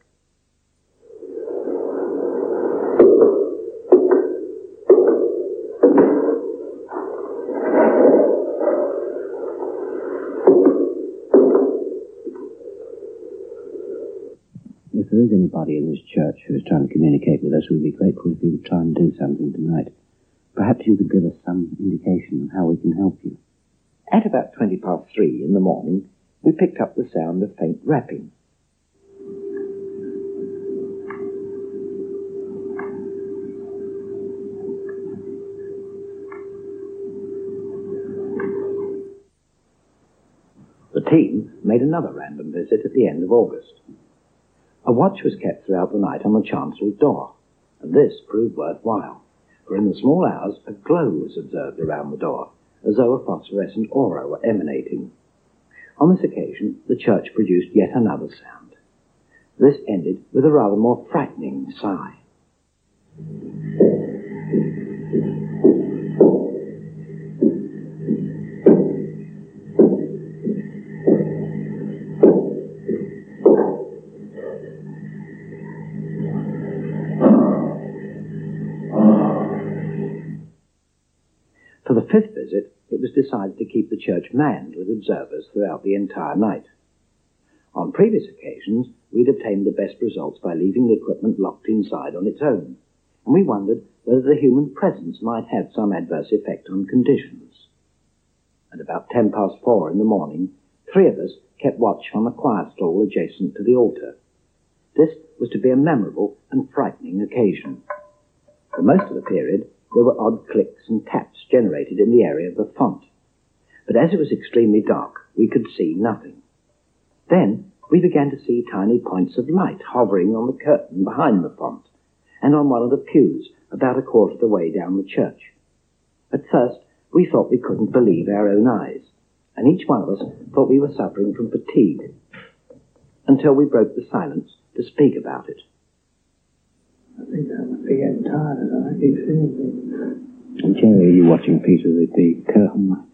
If there is anybody in this church who is trying to communicate with us, we'd be grateful if you would try and do something tonight. Perhaps you could give us some indication of how we can help you. At about twenty past three in the morning, we picked up the sound of faint rapping. The team made another random visit at the end of August. A watch was kept throughout the night on the chancel door, and this proved worthwhile, for in the small hours a glow was observed around the door, as though a phosphorescent aura were emanating. On this occasion, the church produced yet another sound. This ended with a rather more frightening sigh. Visit, it was decided to keep the church manned with observers throughout the entire night. On previous occasions, we'd obtained the best results by leaving the equipment locked inside on its own, and we wondered whether the human presence might have some adverse effect on conditions. At about ten past four in the morning, three of us kept watch on the choir stall adjacent to the altar. This was to be a memorable and frightening occasion. For most of the period, there were odd clicks and taps generated in the area of the font. But as it was extremely dark, we could see nothing. Then we began to see tiny points of light hovering on the curtain behind the font and on one of the pews about a quarter of the way down the church. At first, we thought we couldn't believe our own eyes, and each one of us thought we were suffering from fatigue, until we broke the silence to speak about it. I think I must be getting tired and I keep seeing things. And Jerry, are you watching Peter with the curtain of.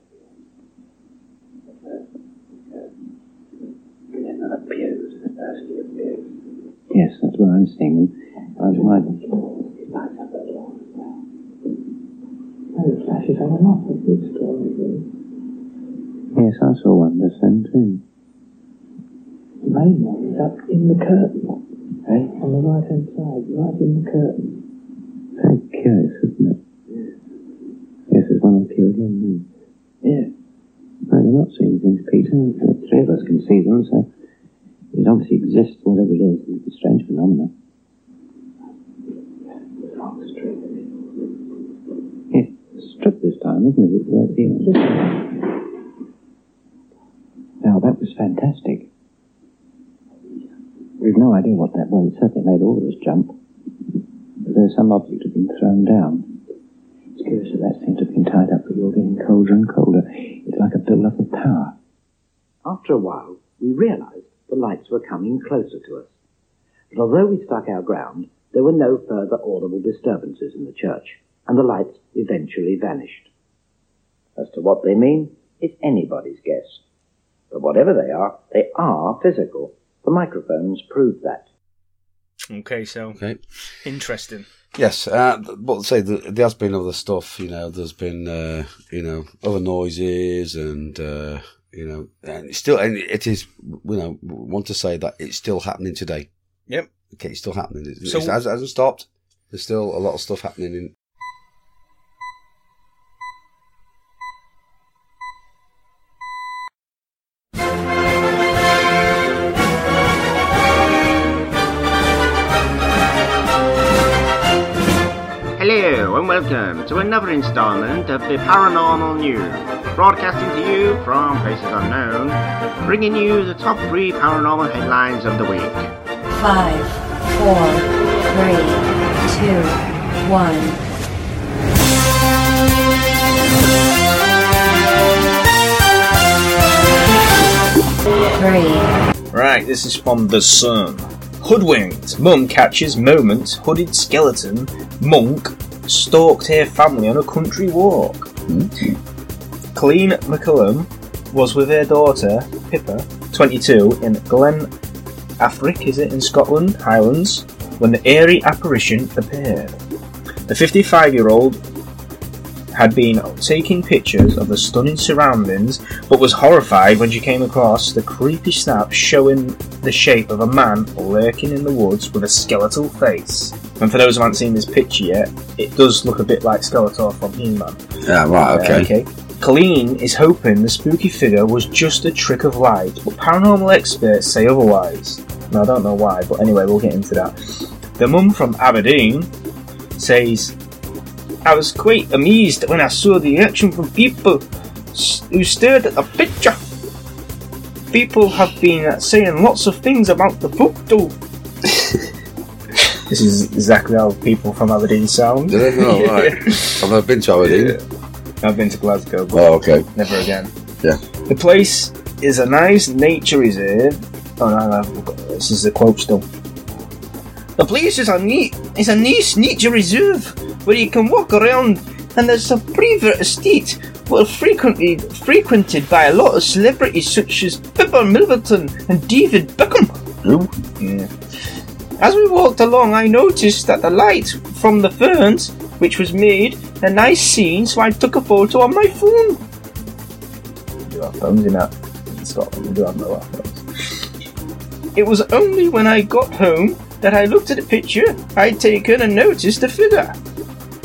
Yes, that's where I'm seeing them. I the flashes on and off. A good story, yes, I saw one just then too. The main one is up in the curtain. Eh? On the right hand side, right in the curtain. Very curious, isn't it? Yes, there's one on pew again. No. Yeah. No, you're not seeing things, Peter. The three of us can see them, so it obviously exists, whatever it is. It's a strange phenomenon. Yes, strip this time, isn't it? It's, uh, yeah. Now, that was fantastic. We've no idea what that was. It certainly made all of us jump. There's some object had been thrown down. It's curious that that seems to have been tied up, but you're getting colder and colder. It's like a build-up of power. After a while, we realized the lights were coming closer to us. But although we stuck our ground, there were no further audible disturbances in the church, and the lights eventually vanished. As to what they mean, it's anybody's guess. But whatever they are, they are physical. The microphones prove that. Okay, so Okay. interesting. Yes, uh, but say there, there has been other stuff. You know, there's been uh, you know other noises and uh, you know, and still and it is. You know, want to say that it's still happening today. Yep. Okay, it's still happening. It, So- it hasn't, hasn't stopped. There's still a lot of stuff happening in. Welcome to another installment of the Paranormal News, broadcasting to you from places unknown, bringing you the top three paranormal headlines of the week. Five, four, three, two, one. Three. Right, this is from The Sun. Hoodwinked. Mum catches moment hooded skeleton. Monk stalked her family on a country walk. Colleen McCullum was with her daughter, Pippa, 22, in Glen Affric, is it, in Scotland, Highlands, when the eerie apparition appeared. The 55 year old had been taking pictures of the stunning surroundings, but was horrified when she came across the creepy snap showing the shape of a man lurking in the woods with a skeletal face. And for those who haven't seen this picture yet, it does look a bit like Skeletor from He-Man. Yeah, right. Okay. Uh, okay. Colleen is hoping the spooky figure was just a trick of light, but paranormal experts say otherwise. Now, I don't know why, but anyway, we'll get into that. The mum from Aberdeen says, I was quite amazed when I saw the reaction from people who stared at the picture. People have been uh, saying lots of things about the photo. (laughs) this is exactly how people from Aberdeen sound. Did (laughs) I know? Right. I've never been to Aberdeen. I've been to Glasgow, but Oh, okay. never again. Yeah. The place is a nice nature reserve. Oh no, no, this is the quote still. The place is a neat, is a nice nature reserve where you can walk around, and there's a private estate well frequently frequented by a lot of celebrities such as Pippa Middleton and David Beckham. Who? Yeah. As we walked along, I noticed that the light from the ferns, which was made a nice scene, so I took a photo on my phone. We do have phones in that in Scotland. We do have mobile phones. It was only when I got home that I looked at the picture I'd taken and noticed the figure.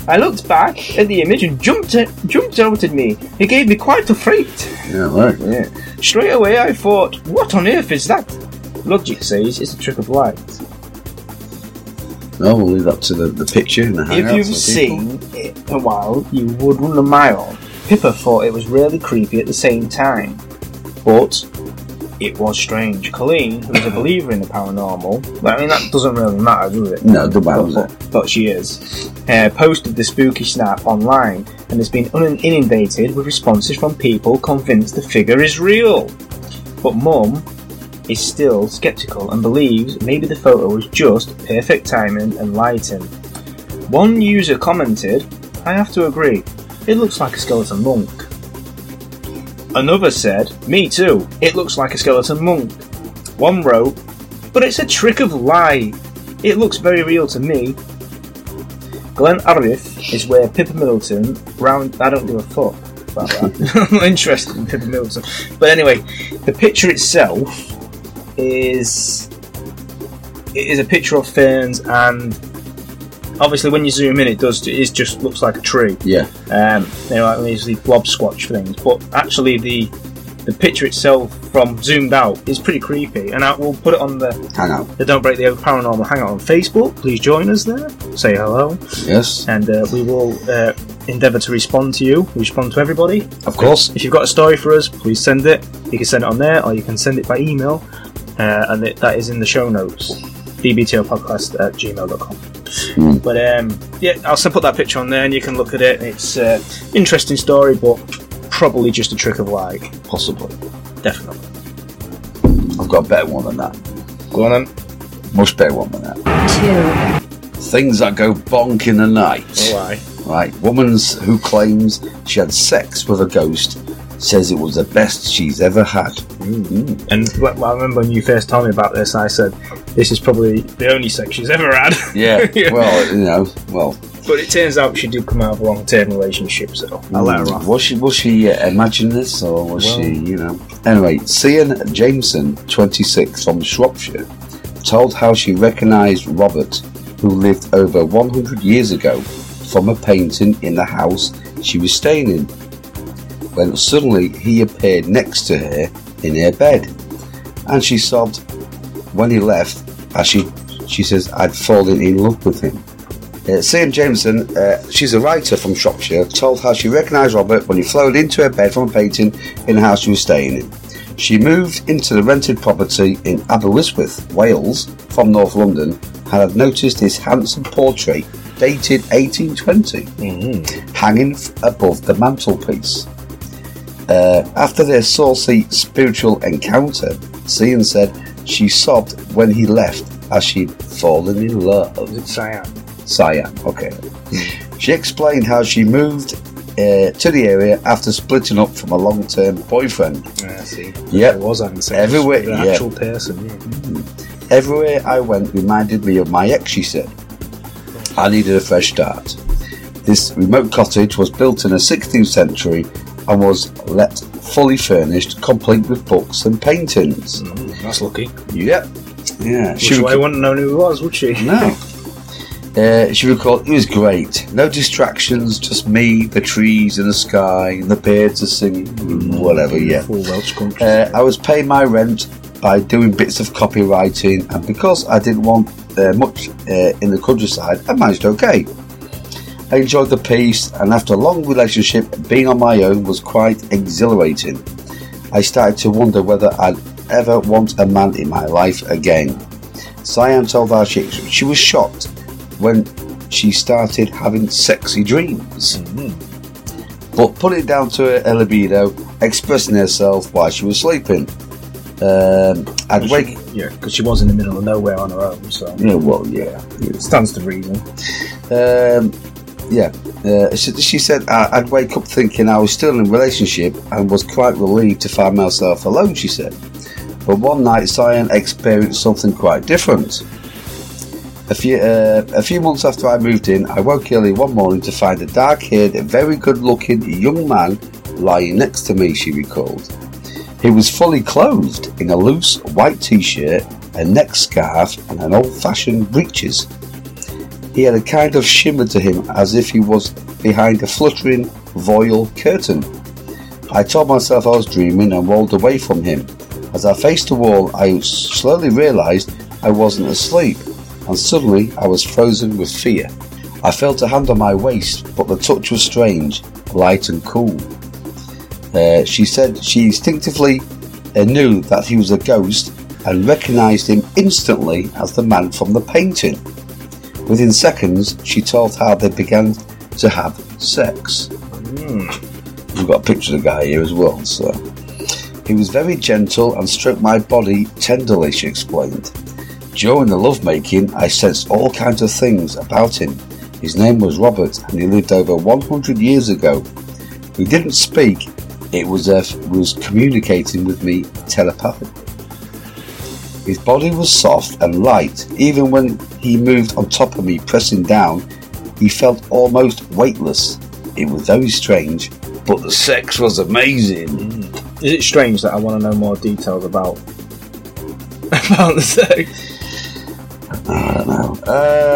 I looked back at the image and jumped it, jumped out at me. It gave me quite a fright. Yeah, right. Yeah. Straight away, I thought, what on earth is that? Logic says it's a trick of light. No, we'll leave that to the, the picture and the half. If you've seen it a while, you would run a mile. Pippa thought it was really creepy at the same time, but it was strange. Colleen, who is a believer in the paranormal, I mean that doesn't really matter, does it? No, it doesn't matter, but, she is. Uh, posted the spooky snap online and has been un- inundated with responses from people convinced the figure is real. But Mum is still skeptical and believes maybe the photo was just perfect timing and lighting. One user commented, I have to agree, it looks like a skeleton monk. Another said, Me too, it looks like a skeleton monk. One wrote, But it's a trick of light. It looks very real to me. Glen Arif is where Pippa Middleton round. I don't give a fuck about that. (laughs) (laughs) I'm not interested in Pippa Middleton. But anyway, the picture itself is it is a picture of ferns and obviously when you zoom in it does It just looks like a tree Yeah. um, you know, like these these blob squatch things. But actually, the the picture itself from zoomed out is pretty creepy, and I will put it on the Hang out. the Don't Break the Paranormal Hangout on Facebook. Please join us there. Say hello, Yes. and uh, we will uh, endeavour to respond to you. We respond to everybody. Of course. If you've got a story for us, please send it. You can send it on there, or you can send it by email, uh, and it, that is in the show notes. Dbtlpodcast at gmail.com. But um, yeah, I'll still put that picture on there, and you can look at it. It's uh, interesting story, but probably just a trick of light. Possibly. Definitely. I've got a better one than that. Go on then. Much better one than that. two, Things that go bonk in the night. Oh, aye. Right. Woman's who claims she had sex with a ghost says it was the best she's ever had. And wh- I remember when you first told me about this, I said this is probably the only sex she's ever had. Yeah. (laughs) Well, you know, well. but it turns out she did come out of a long-term relationship, so I'll let her off. Was she was she uh, imagining this or was Well- she you know? Anyway, Cian Jameson, 26, from Shropshire, told how she recognised Robert, who lived over 100 years ago, from a painting in the house she was staying in. When suddenly he appeared next to her in her bed, and she sobbed when he left. As she she says, I'd fallen in love with him. Uh, Sam Jameson, uh, she's a writer from Shropshire, told how she recognised Robert when he floated into her bed from a painting in the house she was staying in. She moved into the rented property in Aberystwyth, Wales, from North London, and had noticed his handsome portrait, dated 1820, hanging above the mantelpiece. Uh, after their saucy spiritual encounter, Cian said she sobbed when he left as she'd fallen in love. It's Cyan. Saya, okay. She explained how she moved uh, to the area after splitting up from a long term boyfriend. Yeah, I see. Yep. It was having sex Everywhere, with an yeah. actual person. Yeah. Everywhere I went reminded me of my ex, she said. I needed a fresh start. This remote cottage was built in the 16th century and was let fully furnished, complete with books and paintings. That's lucky. Yep. Yeah. Which way wouldn't know who he was, would she? No. Uh, she recalled, it was great. No distractions, just me, the trees and the sky, and the birds are singing, whatever, yeah. Welsh country. Uh, I was paying my rent by doing bits of copywriting, and because I didn't want uh, much uh, in the countryside, I managed okay. I enjoyed the peace, and after a long relationship, being on my own was quite exhilarating. I started to wonder whether I'd ever want a man in my life again. Cyan told her she, she was shocked when she started having sexy dreams. But put it down to her, her libido, expressing herself while she was sleeping. Um, I'd wake. Yeah, because she was in the middle of nowhere on her own, so. Yeah, well, yeah. It stands to reason. Um, yeah, uh, she, she said I'd wake up thinking I was still in a relationship and was quite relieved to find myself alone. She said, but one night Cyan experienced something quite different. A few uh, a few months after I moved in, I woke early one morning to find a dark-haired, very good-looking young man lying next to me. She recalled. He was fully clothed in a loose white t-shirt, a neck scarf, and an old-fashioned breeches. He had a kind of shimmer to him as if he was behind a fluttering voile curtain. I told myself I was dreaming and rolled away from him. As I faced the wall, I slowly realised I wasn't asleep, and suddenly I was frozen with fear. I felt a hand on my waist, but the touch was strange, light and cool. Uh, she said she instinctively uh, knew that he was a ghost and recognised him instantly as the man from the painting. Within seconds, she told how they began to have sex. Hmm. We've got a picture of the guy here as well. So he was very gentle and stroked my body tenderly. She explained. During the lovemaking, I sensed all kinds of things about him. His name was Robert, and he lived over 100 years ago. We didn't speak. It was as if he was communicating with me telepathically. His body was soft and light. Even when he moved on top of me, pressing down, he felt almost weightless. It was very strange, but the sex was amazing. Mm. Is it strange that I want to know more details about (laughs) about the sex? I don't know.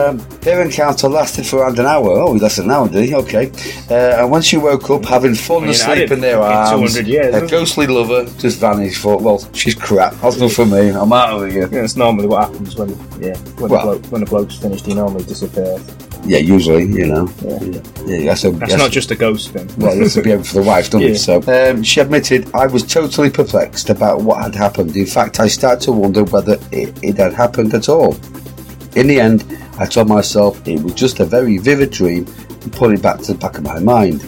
Um, their encounter lasted for around an hour. Oh, he lasted an hour, did he? Okay. Uh, and when she woke up, having fallen I mean, asleep in their arms, 200 years, her wasn't it? ghostly lover just vanished. Thought, well, she's crap. That's not for me. I'm out of here. Yeah, it's normally what happens when yeah when Well- the bloke when the bloke's finished. He normally disappears. Yeah, usually, you know. Yeah. Yeah, that's, a, That's not just a ghost thing. Well, have to be able for the wife, don't Yeah. you? So um, she admitted, I was totally perplexed about what had happened. In fact, I started to wonder whether it, it had happened at all. In the end, I told myself it was just a very vivid dream and put it back to the back of my mind.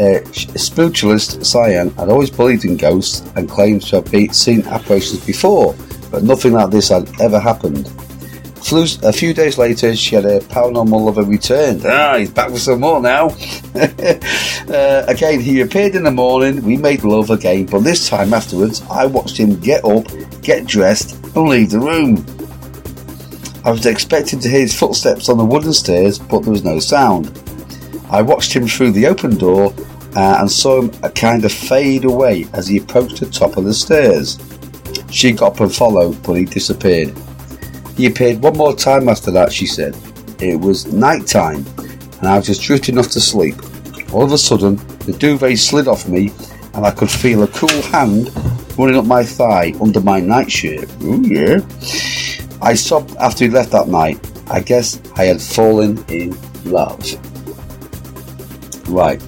Uh, spiritualist Cyan had always believed in ghosts and claims to have seen apparitions before, but nothing like this had ever happened. A few days later, she had a paranormal lover returned. Ah, he's back with some more now. (laughs) uh, again, he appeared in the morning. We made love again, but this time afterwards, I watched him get up, get dressed, and leave the room. I was expecting to hear his footsteps on the wooden stairs, but there was no sound. I watched him through the open door uh, and saw him a kind of fade away as he approached the top of the stairs. She got up and followed, but he disappeared. He appeared one more time after that, she said. It was night time, and I was just drifting off to sleep. All of a sudden, the duvet slid off me, and I could feel a cool hand running up my thigh under my nightshirt. Ooh, yeah. I sobbed after he left that night. I guess I had fallen in love. Right.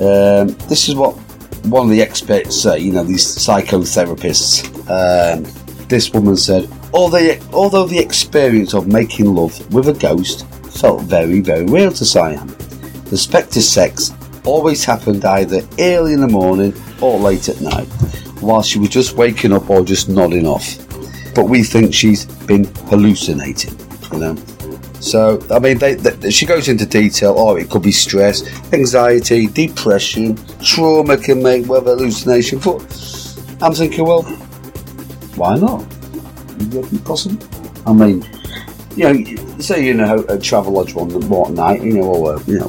Um, this is what one of the experts say, you know, these psychotherapists. Um, this woman said, although, although the experience of making love with a ghost felt very, very real to Siam, the spectre sex always happened either early in the morning or late at night, while she was just waking up or just nodding off. But we think she's been hallucinating, you know. So, I mean, they, they, she goes into detail. Oh, it could be stress, anxiety, depression, trauma can make with hallucination. But I'm thinking, well, why not? Would it be possible? I mean, you know, say you know a travel lodge one one night, you know, or uh, you know,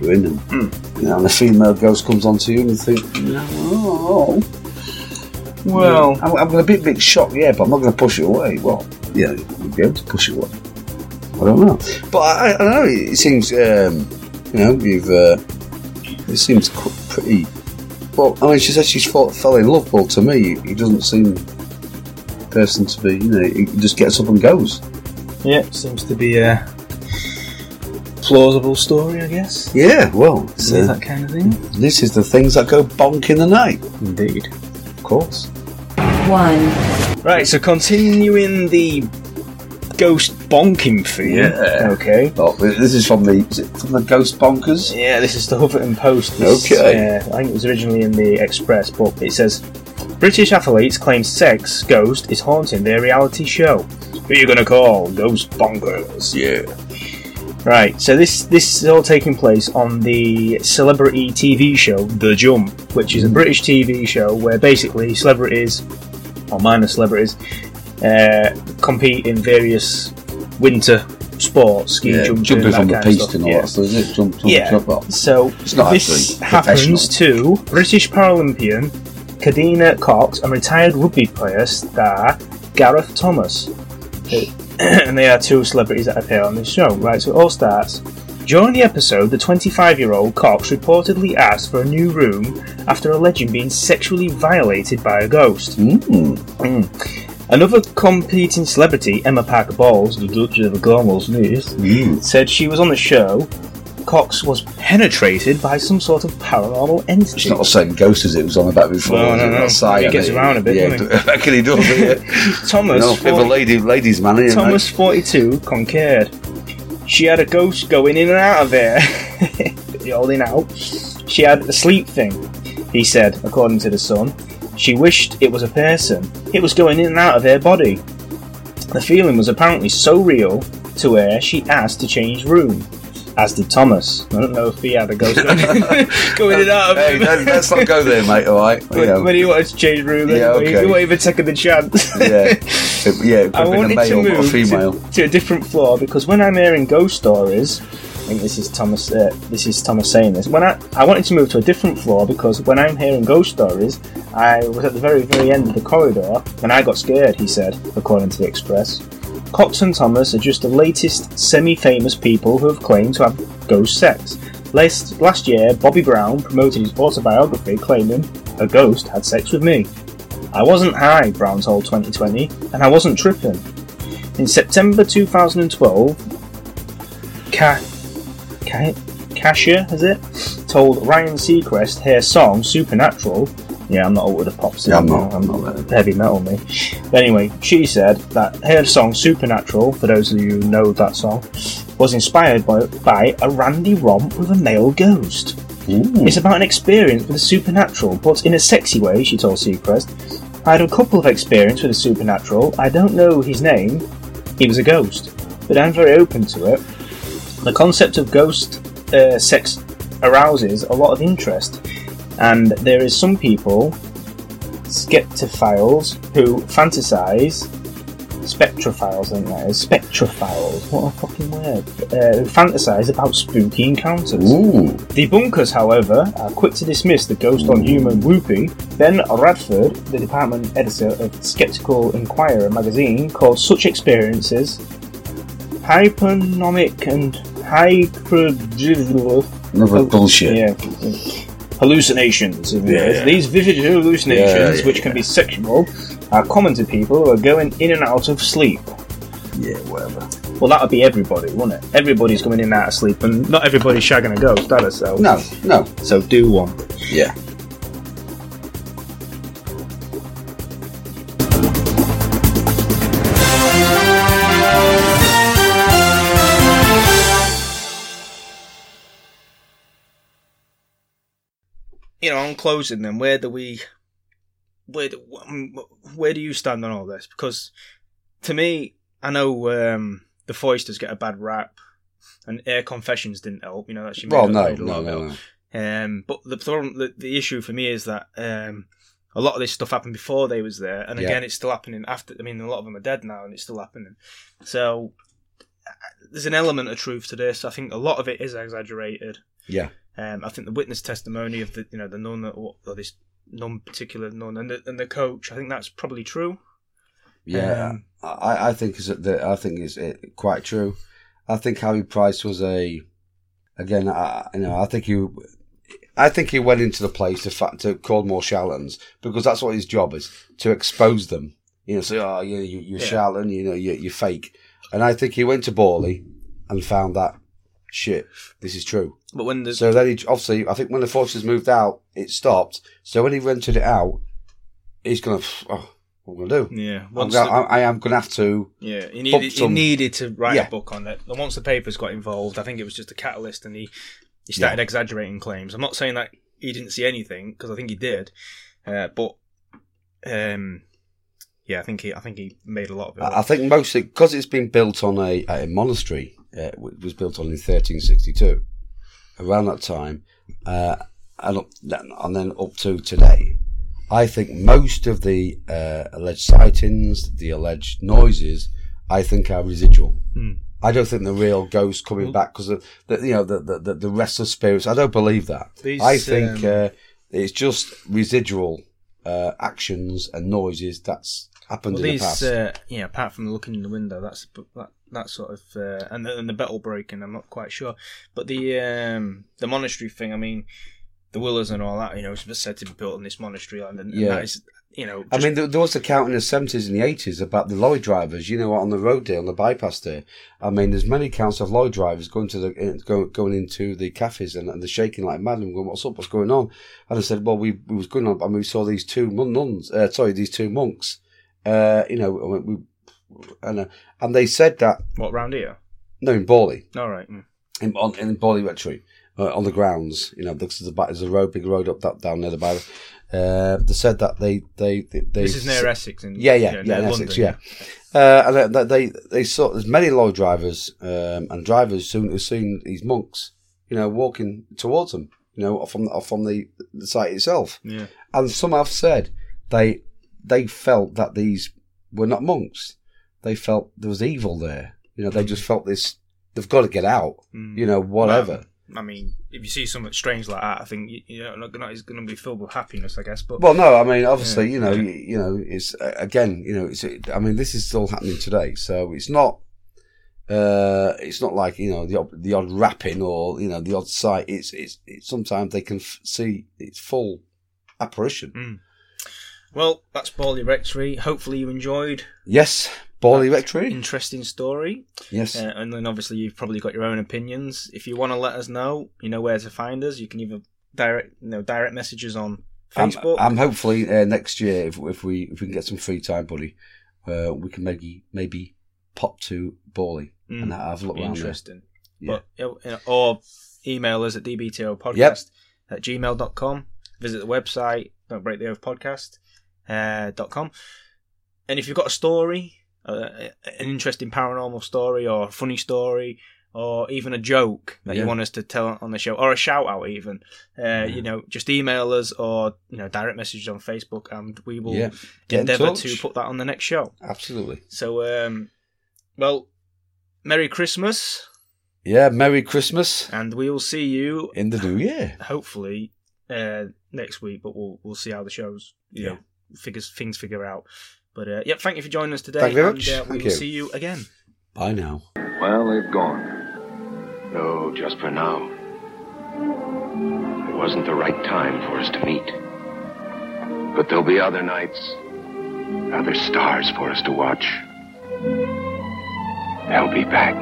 you in, and you know, and a female ghost comes onto you, and you think, know, oh, Well- I'm, I'm going to be a bit shocked, yeah, but I'm not going to push it away. Well, yeah, you'll be able to push it away. I don't know, but I, I don't know. It seems, um, you know, you've. Uh, it seems pretty. Well, I mean, she said she's fall, fell in love, but to me, he doesn't seem person to be. You know, he just gets up and goes. Yeah, seems to be a plausible story, I guess. Yeah, well, uh, that kind of thing. this is the things that go bonk in the night. Indeed, of course. One. Right, so continuing the ghost bonking theme. Yeah. Okay. Oh, this is from the is it from the Ghost Bonkers. Yeah, this is the Huffington Post. This, Okay. uh, I think it was originally in the Express, but it says British athletes claim sex ghost is haunting their reality show. Who are you gonna call? Ghost bonkers. Yeah. Right. So this this is all taking place on the celebrity TV show The Jump, which is a British TV show where basically celebrities, or minor celebrities, uh, compete in various winter sports, ski Yeah, jumping, from the piste and all Yeah. that isn't it? Jump, jump, Yeah. jump up. So It's not this happens to British Paralympian Kadeena Cox and retired rugby player star Gareth Thomas. (sighs) (clears throat) and they are two celebrities that appear on this show. Right, so it all starts. During the episode, the 25 year old Cox reportedly asked for a new room after alleging being sexually violated by a ghost. Mm. Another competing celebrity, Emma Parker Bowles, the Duchess of Cornwall's niece, said she was on the show. Cox was penetrated by some sort of paranormal entity. It's not the same ghost as it was on about before. No, no, no. Side He gets it. around a bit, Yeah, (laughs) I he does. Yeah. Thomas, you know, bit of a 40 lady, ladies man. Thomas, 42, concurred. She had a ghost going in and out of there. (laughs) Holding out. She had a sleep thing, he said, according to The Sun. She wished it was a person. It was going in and out of her body. The feeling was apparently so real to her she asked to change room. As did Thomas. I don't know if he had a ghost (laughs) going, (laughs) going in and out of Hey, him. let- let's not go there, mate. All right. when, You know. when he wanted to change room, Yeah, anyway, okay. he wasn't even taking the chance. yeah, (laughs) yeah. It could I have been a wanted to male, not a move female. to, to a different floor because when I'm hearing ghost stories, I think this is Thomas. Uh, this is Thomas saying this. When I I wanted to move to a different floor because when I'm hearing ghost stories, I was at the very very end of the corridor and I got scared. He said, according to the Express. Cox and Thomas are just the latest semi-famous people who have claimed to have ghost sex. Last, last year, Bobby Brown promoted his autobiography claiming a ghost had sex with me. I wasn't high, Brown told 20/20, and I wasn't tripping. In September 2012, Ka- Ka- Kasia, is it? Told Ryan Seacrest her song Supernatural. Yeah, I'm not up with the pops. Yeah, I'm not. I'm not heavy metal, me. But anyway, she said that her song Supernatural, for those of you who know that song, was inspired by, by a randy romp with a male ghost. It's about an experience with the supernatural, but in a sexy way, she told Seacrest. I had a couple of experience with the supernatural. I don't know his name. He was a ghost, but I'm very open to it. The concept of ghost uh, sex arouses a lot of interest, and there is some people, skeptophiles, who fantasize. Spectrophiles, I think that is. Spectrophiles, what a fucking word. Uh, who fantasize about spooky encounters. Ooh. Debunkers, however, are quick to dismiss the ghost on human whoopee. Ben Radford, the department editor of Skeptical Inquirer magazine, called such experiences hypernomic and hyper. Another bullshit. Yeah. Hallucinations. Yeah, These vivid hallucinations, Yeah, which can be sexual, are common to people who are going in and out of sleep. Yeah, whatever. Well, that would be everybody, wouldn't it? Everybody's coming in and out of sleep, and not everybody's shagging a ghost, they? So No, no. So do one. Yeah. You know, on closing, then where do we, where do, um, where do you stand on all this? Because to me, I know um, the Foysters get a bad rap, and Air Confessions didn't help. You know, made, Well, no, no, of no. Um, but the, problem- the the issue for me is that um, a lot of this stuff happened before they was there, and Yeah. again, it's still happening after. I mean, a lot of them are dead now, and it's still happening. So uh, there's an element of truth to this. I think a lot of it is exaggerated. Yeah. Um, I think the witness testimony of the you know the nun or this non particular nun and the, and the coach. I think that's probably true. Yeah, Um, I, I think is that I think is it quite true. I think Harry Price was a again. I, you know, I think he, I think he went into the place to fa- to call more charlatans because that's what his job is to expose them. You know, say, oh, you, you you're Yeah. charlatan. You know, you, you're fake. And I think he went to Borley and found that shit. This is true. But when the So then he obviously, I think when the forces moved out, it stopped. So when he rented it out, he's gonna. Oh, what am I gonna do? Yeah, I'm gonna, the- I, I am gonna have to. Yeah, he needed, he needed to write Yeah. a book on it. And once the papers got involved, I think it was just a catalyst, and he he started exaggerating claims. I'm not saying that he didn't see anything because I think he did, uh, but um, yeah, I think he I think he made a lot of it. I I think mostly because it's been built on a, a monastery. Uh, it was built on in 1362. Around that time, uh, and up, and then up to today, I think most of the uh, alleged sightings, the alleged noises, I think are residual. Hmm. I don't think the real ghost coming Well- back because the you know the, the the the restless spirits. I don't believe that. These, I think um, uh, it's just residual uh, actions and noises that's happened well, in these the past. uh, yeah, apart from looking in the window, that's that that sort of uh, and the, and the bottle breaking. I'm not quite sure, but the um, the monastery thing. I mean, the Willers and all that. You know, was said to be built in this monastery and, and Yeah. that is you know. I mean, there, there was a count in the seventies and the eighties about the lorry drivers. You know, on the road there, on the bypass there. I mean, there's many counts of lorry drivers going to the in- go, going into the cafes and, and they're shaking like mad and going, "What's up? What's going on?" And I said, "Well, we, we was going on, and we saw these two nuns. Uh, sorry, these two monks. Uh, you know, we and uh, and they said that what round here? no in Borley, All right. mm. in on, in Borley Rectory." Uh, on the grounds, you know, this is a, there's a road, big road up that down there the Bible. Uh, they said that they they they, they This is near Essex in- yeah yeah yeah, yeah, near in London, Essex yeah. Uh, and they, they they saw there's many lorry drivers um, and drivers soon have seen these monks, you know, walking towards them, you know, from from the, the site itself. Yeah. And some have said they they felt that these were not monks. They felt there was evil there. You know, they just felt this. They've got to get out. Mm. You know, whatever. I mean, if you see something strange like that, I think you, you know, not gonna, it's going to be filled with happiness, I guess. But Well, no, I mean, obviously, Yeah, you know, yeah. you, you know, it's uh, again, you know, it's. I mean, this is still happening today, so it's not. Uh, it's not like you know the odd, the odd rapping or you know the odd sight. It's it's, it's sometimes they can f- see its full apparition. Mm. Well, that's Borley Rectory. Hopefully, you enjoyed. Yes, Borley Rectory. Interesting story. Yes. Uh, and then obviously you've probably got your own opinions. If you want to let us know, you know where to find us. You can either direct, you know, direct messages on I'm, Facebook. I'm hopefully uh, next year if, if we if we can get some free time, buddy, uh, we can maybe maybe pop to Borley Mm, and have a look around there. Interesting. Yeah. But, you know, or email us at dbtopodcast Yep. at gmail.com. Visit the website, don't break the oath podcast, uh, dot com. And if you've got a story, uh, an interesting paranormal story or a funny story, or even a joke that Yeah. you want us to tell on the show, or a shout out even, uh, you know, just email us or, you know, direct message on Facebook and we will Yeah. Endeavour to put that on the next show. Absolutely. So, um, well, Merry Christmas, Yeah. Merry Christmas and we will see you in the new year. hopefully uh, next week. But we'll we'll see how the shows you Yeah. know figures things figure out. But uh, yep, thank you for joining us today. Thank you very and, much. uh, we Thank will you. see you again. Bye now. Well, they've gone. No, just for now. It wasn't the right time for us to meet. But there'll be other nights, other stars for us to watch. They'll be back.